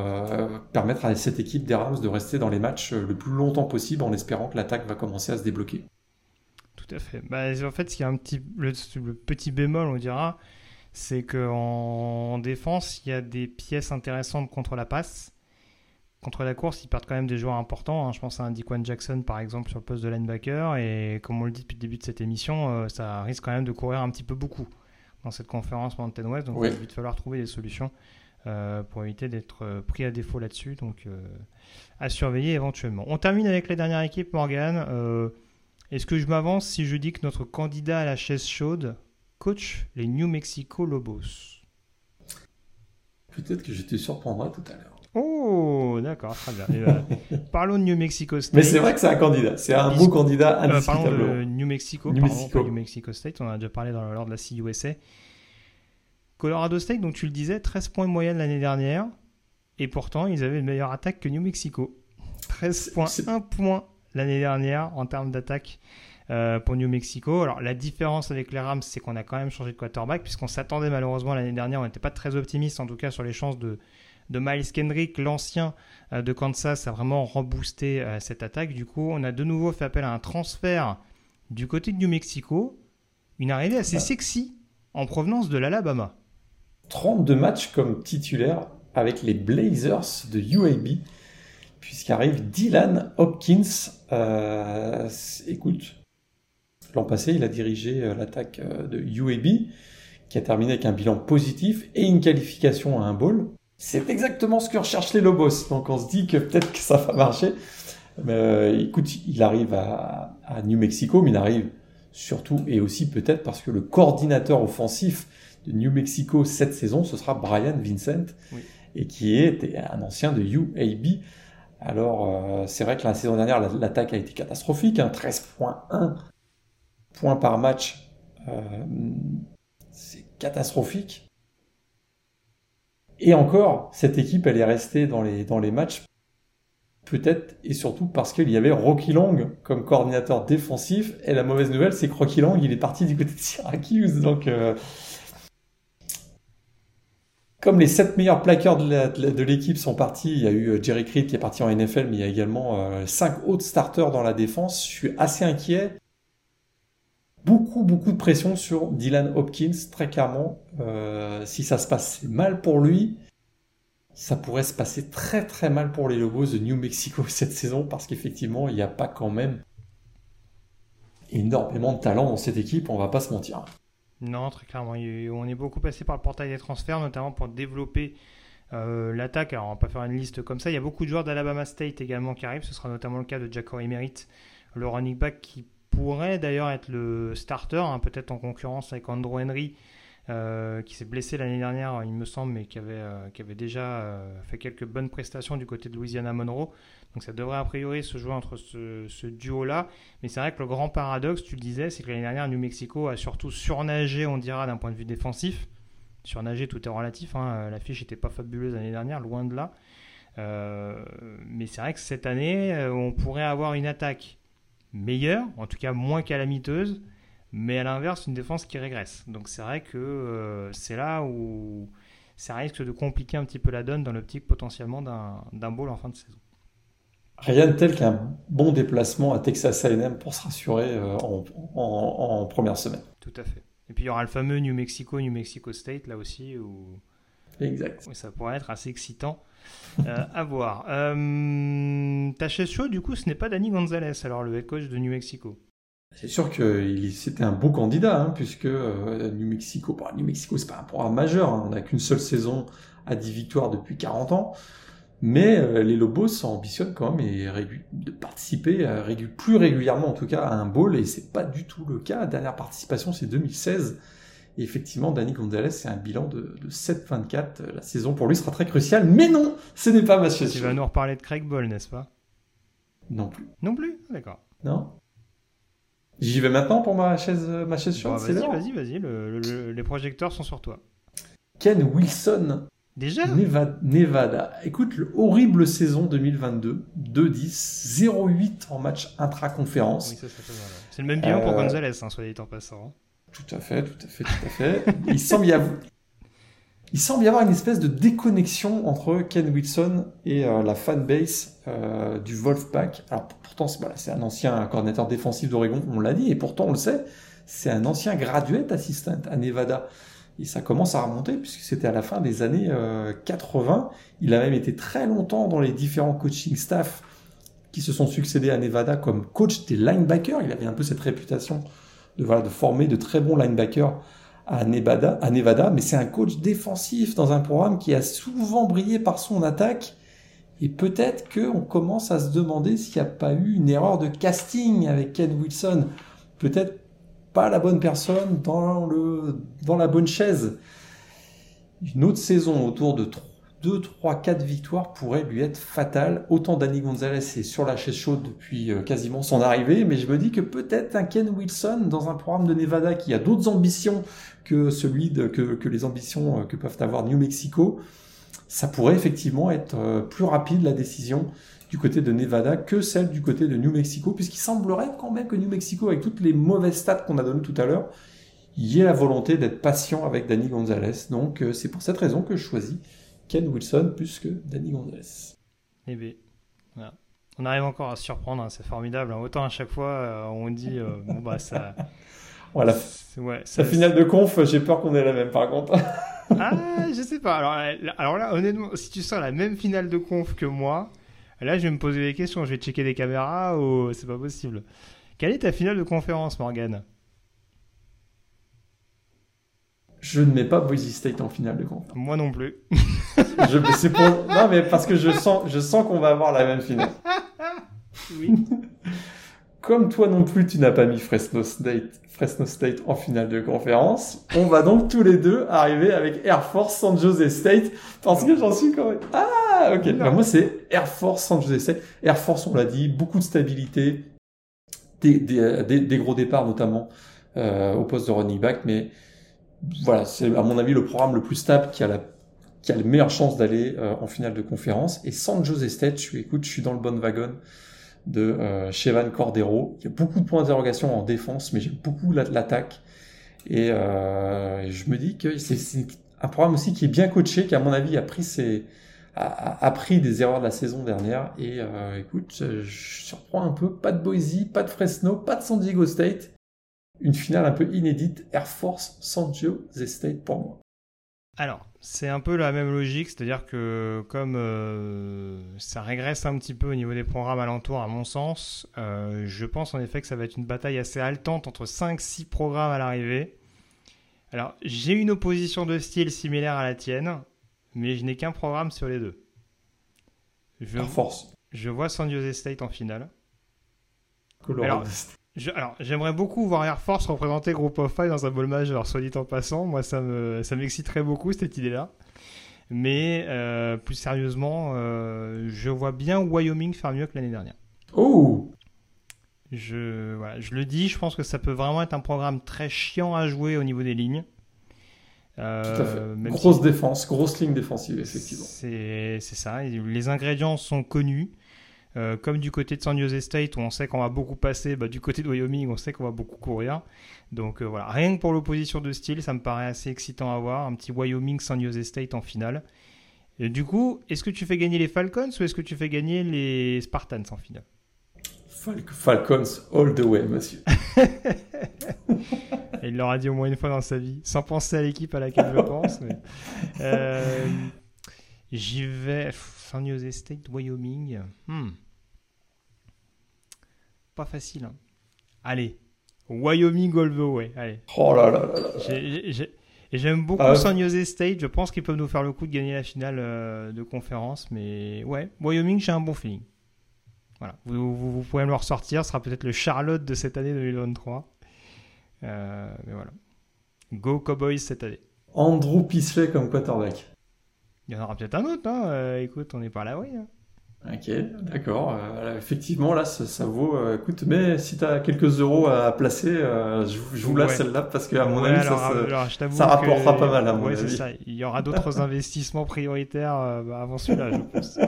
permettre à cette équipe des Rams de rester dans les matchs le plus longtemps possible en espérant que l'attaque va commencer à se débloquer. Tout à fait. Bah, en fait, un petit, le, petit bémol, on dira, c'est qu'en défense, il y a des pièces intéressantes contre la passe contre la course, ils perdent quand même des joueurs importants. Hein. Je pense à un Dequan Jackson, par exemple, sur le poste de linebacker. Et comme on le dit depuis le début de cette émission, euh, ça risque quand même de courir un petit peu beaucoup dans cette conférence Mountain West. Donc, il va vite falloir trouver des solutions euh, pour éviter d'être euh, pris à défaut là-dessus. Donc, à surveiller éventuellement. On termine avec la dernière équipe, Morgan. Est-ce que je m'avance si je dis que notre candidat à la chaise chaude coach les New Mexico Lobos? Peut-être que je te surprendrai tout à l'heure. Oh, d'accord, très bien. Euh, parlons de New Mexico State. Mais c'est vrai que c'est un candidat, c'est un beau candidat euh, Parlons de New Mexico, New Mexico. New Mexico State, on a déjà parlé dans, lors de la CUSA. Colorado State, donc tu le disais, 13 points de moyenne l'année dernière, et pourtant ils avaient une meilleure attaque que New Mexico. 13 points, 1 point l'année dernière en termes d'attaque euh, pour New Mexico. Alors la différence avec les Rams, c'est qu'on a quand même changé de quarterback, puisqu'on s'attendait malheureusement l'année dernière, on n'était pas très optimiste en tout cas sur les chances de de Miles Kendrick, l'ancien euh, de Kansas, a vraiment reboosté euh, cette attaque. Du coup, on a de nouveau fait appel à un transfert du côté de New Mexico, une arrivée assez sexy en provenance de l'Alabama. 32 matchs comme titulaire avec les Blazers de UAB, puisqu'arrive Dylan Hopkins. Euh, écoute, l'an passé, il a dirigé l'attaque de UAB, qui a terminé avec un bilan positif et une qualification à un bowl. C'est exactement ce que recherchent les Lobos. Donc on se dit que peut-être que ça va marcher. Mais euh, écoute, il arrive à, New Mexico, mais il arrive surtout et aussi peut-être parce que le coordinateur offensif de New Mexico cette saison, ce sera Brian Vincent, et qui est un ancien de UAB. Alors euh, c'est vrai que la saison dernière, l'attaque a été catastrophique, 13.1 hein. points par match. Euh, c'est catastrophique. Et encore, cette équipe, elle est restée dans les, dans les matchs, peut-être et surtout parce qu'il y avait Rocky Long comme coordinateur défensif. Et la mauvaise nouvelle, c'est que Rocky Long, il est parti du côté de Syracuse. Donc, euh, comme les sept meilleurs plaqueurs de l'équipe sont partis, il y a eu euh, Jerry Creed qui est parti en NFL, mais il y a également euh, cinq autres starters dans la défense. Je suis assez inquiet beaucoup, beaucoup de pression sur Dylan Hopkins, très clairement. Euh, si ça se passe mal pour lui, ça pourrait se passer très très mal pour les Lobos de New Mexico cette saison, parce qu'effectivement, il n'y a pas quand même énormément de talent dans cette équipe, on va pas se mentir. Non, très clairement. On est beaucoup passé par le portail des transferts, notamment pour développer euh, l'attaque. Alors, on va pas faire une liste comme ça. Il y a beaucoup de joueurs d'Alabama State également qui arrivent. Ce sera notamment le cas de Jacory Merritt, le running back qui pourrait d'ailleurs être le starter, hein, peut-être en concurrence avec Andrew Henry, euh, qui s'est blessé l'année dernière, il me semble, mais qui avait, euh, qui avait déjà euh, fait quelques bonnes prestations du côté de Louisiana Monroe. Donc ça devrait a priori se jouer entre ce, duo-là. Mais c'est vrai que le grand paradoxe, tu le disais, c'est que l'année dernière, New Mexico a surtout surnagé, on dira, d'un point de vue défensif. Surnager, tout est relatif. Hein. La fiche n'était pas fabuleuse l'année dernière, loin de là. mais c'est vrai que cette année, on pourrait avoir une attaque meilleure, en tout cas moins calamiteuse, mais à l'inverse, une défense qui régresse. Donc c'est vrai que euh, c'est là où ça risque de compliquer un petit peu la donne dans l'optique potentiellement d'un bowl en fin de saison. Rien de tel qu'un bon déplacement à Texas A&M pour se rassurer euh, en, première semaine. Tout à fait. Et puis il y aura le fameux New Mexico, New Mexico State là aussi où, exact. ça pourrait être assez excitant euh, à voir. Euh, ta chaise chaude, du coup, ce n'est pas Danny Gonzalez, alors le head coach de New Mexico. C'est sûr que c'était un beau candidat, hein, puisque euh, New Mexico, bon, New Mexico, c'est pas un programme majeur. Hein. on n'a qu'une seule saison à 10 victoires depuis 40 ans. Mais euh, les Lobos ambitionnent quand même et de participer plus régulièrement en tout cas à un bowl et c'est pas du tout le cas. Dernière participation c'est 2016. Et effectivement, Danny Gonzalez, c'est un bilan de, 7-24. La saison pour lui sera très cruciale. Mais non, ce n'est pas ma chaise Tu vas nous reparler de Craig Ball, n'est-ce pas? Non plus. Non plus? D'accord. Non? J'y vais maintenant pour ma chaise, ma chaise bah, Vas-y, vas-y, vas-y. les projecteurs sont sur toi. Ken Wilson Déjà? Nevada. Écoute, horrible saison 2022. 2-10, 0-8 en match intra-conférence. Oui, c'est le même bilan pour euh, Gonzalez, hein, soit dit en passant. Hein. Tout à fait, tout à fait, tout à fait. Il semble y avoir... Une espèce de déconnexion entre Ken Wilson et euh, la fanbase euh, du Wolfpack. Alors pourtant, c'est un ancien coordinateur défensif d'Oregon, on l'a dit, et pourtant on le sait, c'est un ancien graduate assistant à Nevada. Et ça commence à remonter puisque c'était à la fin des années 80. Euh, il a même été très longtemps dans les différents coaching staff qui se sont succédés à Nevada comme coach des linebackers. Il avait un peu cette réputation de, voilà, de former de très bons linebackers à Nevada, à Nevada mais c'est un coach défensif dans un programme qui a souvent brillé par son attaque. Et peut-être qu'on commence à se demander s'il n'y a pas eu une erreur de casting avec Ken Wilson. Peut-être pas la bonne personne dans, dans la bonne chaise. Une autre saison autour de 2, 3, 4 victoires pourrait lui être fatale. Autant Danny Gonzalez est sur la chaise chaude depuis euh, quasiment son arrivée, mais je me dis que peut-être un Ken Wilson dans un programme de Nevada qui a d'autres ambitions que celui que, que les ambitions euh, que peuvent avoir New Mexico, ça pourrait effectivement être euh, plus rapide la décision du côté de Nevada que celle du côté de New Mexico, puisqu'il semblerait quand même que New Mexico, avec toutes les mauvaises stats qu'on a données tout à l'heure, y ait la volonté d'être patient avec Danny Gonzalez. Donc c'est pour cette raison que je choisis Ken Wilson plus que Danny Gonzalez. Eh bien, voilà. On arrive encore à se surprendre, hein, c'est formidable. Hein. Autant à chaque fois, euh, on dit, euh, bon bah ça... Voilà. Ouais, la finale de conf, j'ai peur qu'on ait la même par contre. ah, je sais pas. Alors, alors là, honnêtement, si tu sors la même finale de conf que moi, Là, je vais me poser des questions. Je vais checker des caméras ou c'est pas possible. Quelle est ta finale de conférence, Morgan Je ne mets pas Boise State en finale de conférence. Moi non plus. je, pour... Non, mais parce que je sens, je sens qu'on va avoir la même finale. oui. Comme toi non plus, tu n'as pas mis Fresno State, Fresno State en finale de conférence, on va donc tous les deux arriver avec Air Force San Jose State, parce que j'en suis quand même... Ah, ok. Bah, moi, c'est Air Force San Jose State. Air Force, on l'a dit, beaucoup de stabilité, des, des, des, gros départs notamment euh, au poste de running back, mais voilà, c'est à mon avis le programme le plus stable qui a la qui a les meilleures chances d'aller euh, en finale de conférence. Et San Jose State, je suis, écoute, je suis dans le bon wagon de euh, Chevan Cordero. Il y a beaucoup de points d'interrogation en défense, mais j'aime beaucoup l'attaque. Et euh, je me dis que c'est un programme aussi qui est bien coaché, qui à mon avis a pris ses, a, appris des erreurs de la saison dernière. Et euh, écoute, je, je, surprends un peu. Pas de Boise, pas de Fresno, pas de San Diego State. Une finale un peu inédite. Air Force San Jose State pour moi. Alors, c'est un peu la même logique, c'est-à-dire que comme euh, ça régresse un petit peu au niveau des programmes alentours, à mon sens, euh, je pense en effet que ça va être une bataille assez haletante entre 5-6 programmes à l'arrivée. Alors, j'ai une opposition de style similaire à la tienne, mais je n'ai qu'un programme sur les deux. Je, force. Je vois San Jose State en finale. Alors, alors, j'aimerais beaucoup voir Air Force représenter Group of Five dans un bowl majeur, soit dit en passant. Moi, ça me, ça m'exciterait beaucoup, cette idée-là. Mais euh, plus sérieusement, euh, je vois bien Wyoming faire mieux que l'année dernière. Oh je, voilà, je le dis, je pense que ça peut vraiment être un programme très chiant à jouer au niveau des lignes. Euh, Tout à fait. Grosse défense, grosse ligne défensive, effectivement. C'est, c'est ça. Les ingrédients sont connus. Euh, comme du côté de San Jose State, où on sait qu'on va beaucoup passer, bah, du côté de Wyoming, on sait qu'on va beaucoup courir. Donc euh, voilà, rien que pour l'opposition de style, ça me paraît assez excitant à voir. Un petit Wyoming-San Jose State en finale. Et du coup, est-ce que tu fais gagner les Falcons ou est-ce que tu fais gagner les Spartans en finale? Falcons all the way, monsieur. il l'aura dit au moins une fois dans sa vie, sans penser à l'équipe à laquelle je pense. Euh, j'y vais. San Jose State, Wyoming. Hmm pas facile. Hein. Allez, Wyoming all the way. Allez. Oh là là là là. J'aime beaucoup Ah ouais. San Jose State. Je pense qu'ils peuvent nous faire le coup de gagner la finale euh, de conférence. Mais ouais, Wyoming, j'ai un bon feeling. Voilà. Vous, vous, vous pouvez me le ressortir. Ce sera peut-être le Charlotte de cette année 2023. Euh, mais voilà. Go Cowboys cette année. Andrew Pisley comme quarterback. Il y en aura peut-être un autre. Hein. Euh, écoute, on n'est pas à l'abri. Hein. Ok, d'accord. Euh, effectivement, là, ça, ça vaut. euh, écoute, mais si tu as quelques euros à placer, euh, je, je vous la Ouais. celle-là parce qu'à mon Ouais, avis, alors, ça, alors, rapportera que- pas mal, à mon ouais, c'est avis. ça. Il y aura d'autres investissements prioritaires bah, avant celui-là, je pense.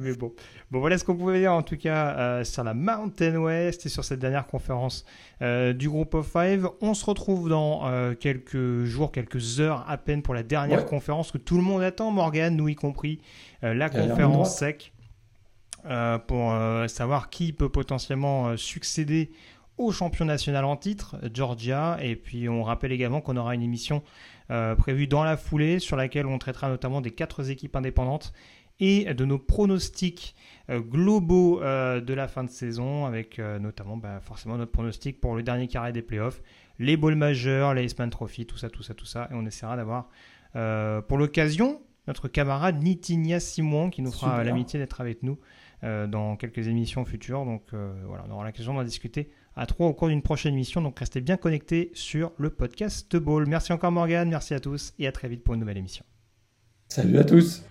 Mais bon. Bon, voilà ce qu'on pouvait dire en tout cas sur la Mountain West et sur cette dernière conférence du groupe of five. On se retrouve dans quelques jours, quelques heures à peine pour la dernière conférence que tout le monde attend, Morgan, nous y compris, la conférence sec. Euh, pour euh, savoir qui peut potentiellement euh, succéder au champion national en titre, Georgia. Et puis on rappelle également qu'on aura une émission euh, prévue dans la foulée sur laquelle on traitera notamment des quatre équipes indépendantes et de nos pronostics euh, globaux euh, de la fin de saison, avec notamment bah, forcément notre pronostic pour le dernier carré des playoffs, les balls majeurs, les Iceman Trophy, tout ça, tout ça, tout ça. Et on essaiera d'avoir pour l'occasion notre camarade Nitinia Simon qui nous fera l'amitié d'être avec nous dans quelques émissions futures. Donc euh, voilà, on aura l'occasion d'en discuter à trois au cours d'une prochaine émission. Donc restez bien connectés sur le podcast Ball. Merci encore Morgan, merci à tous et à très vite pour une nouvelle émission. Salut à tous.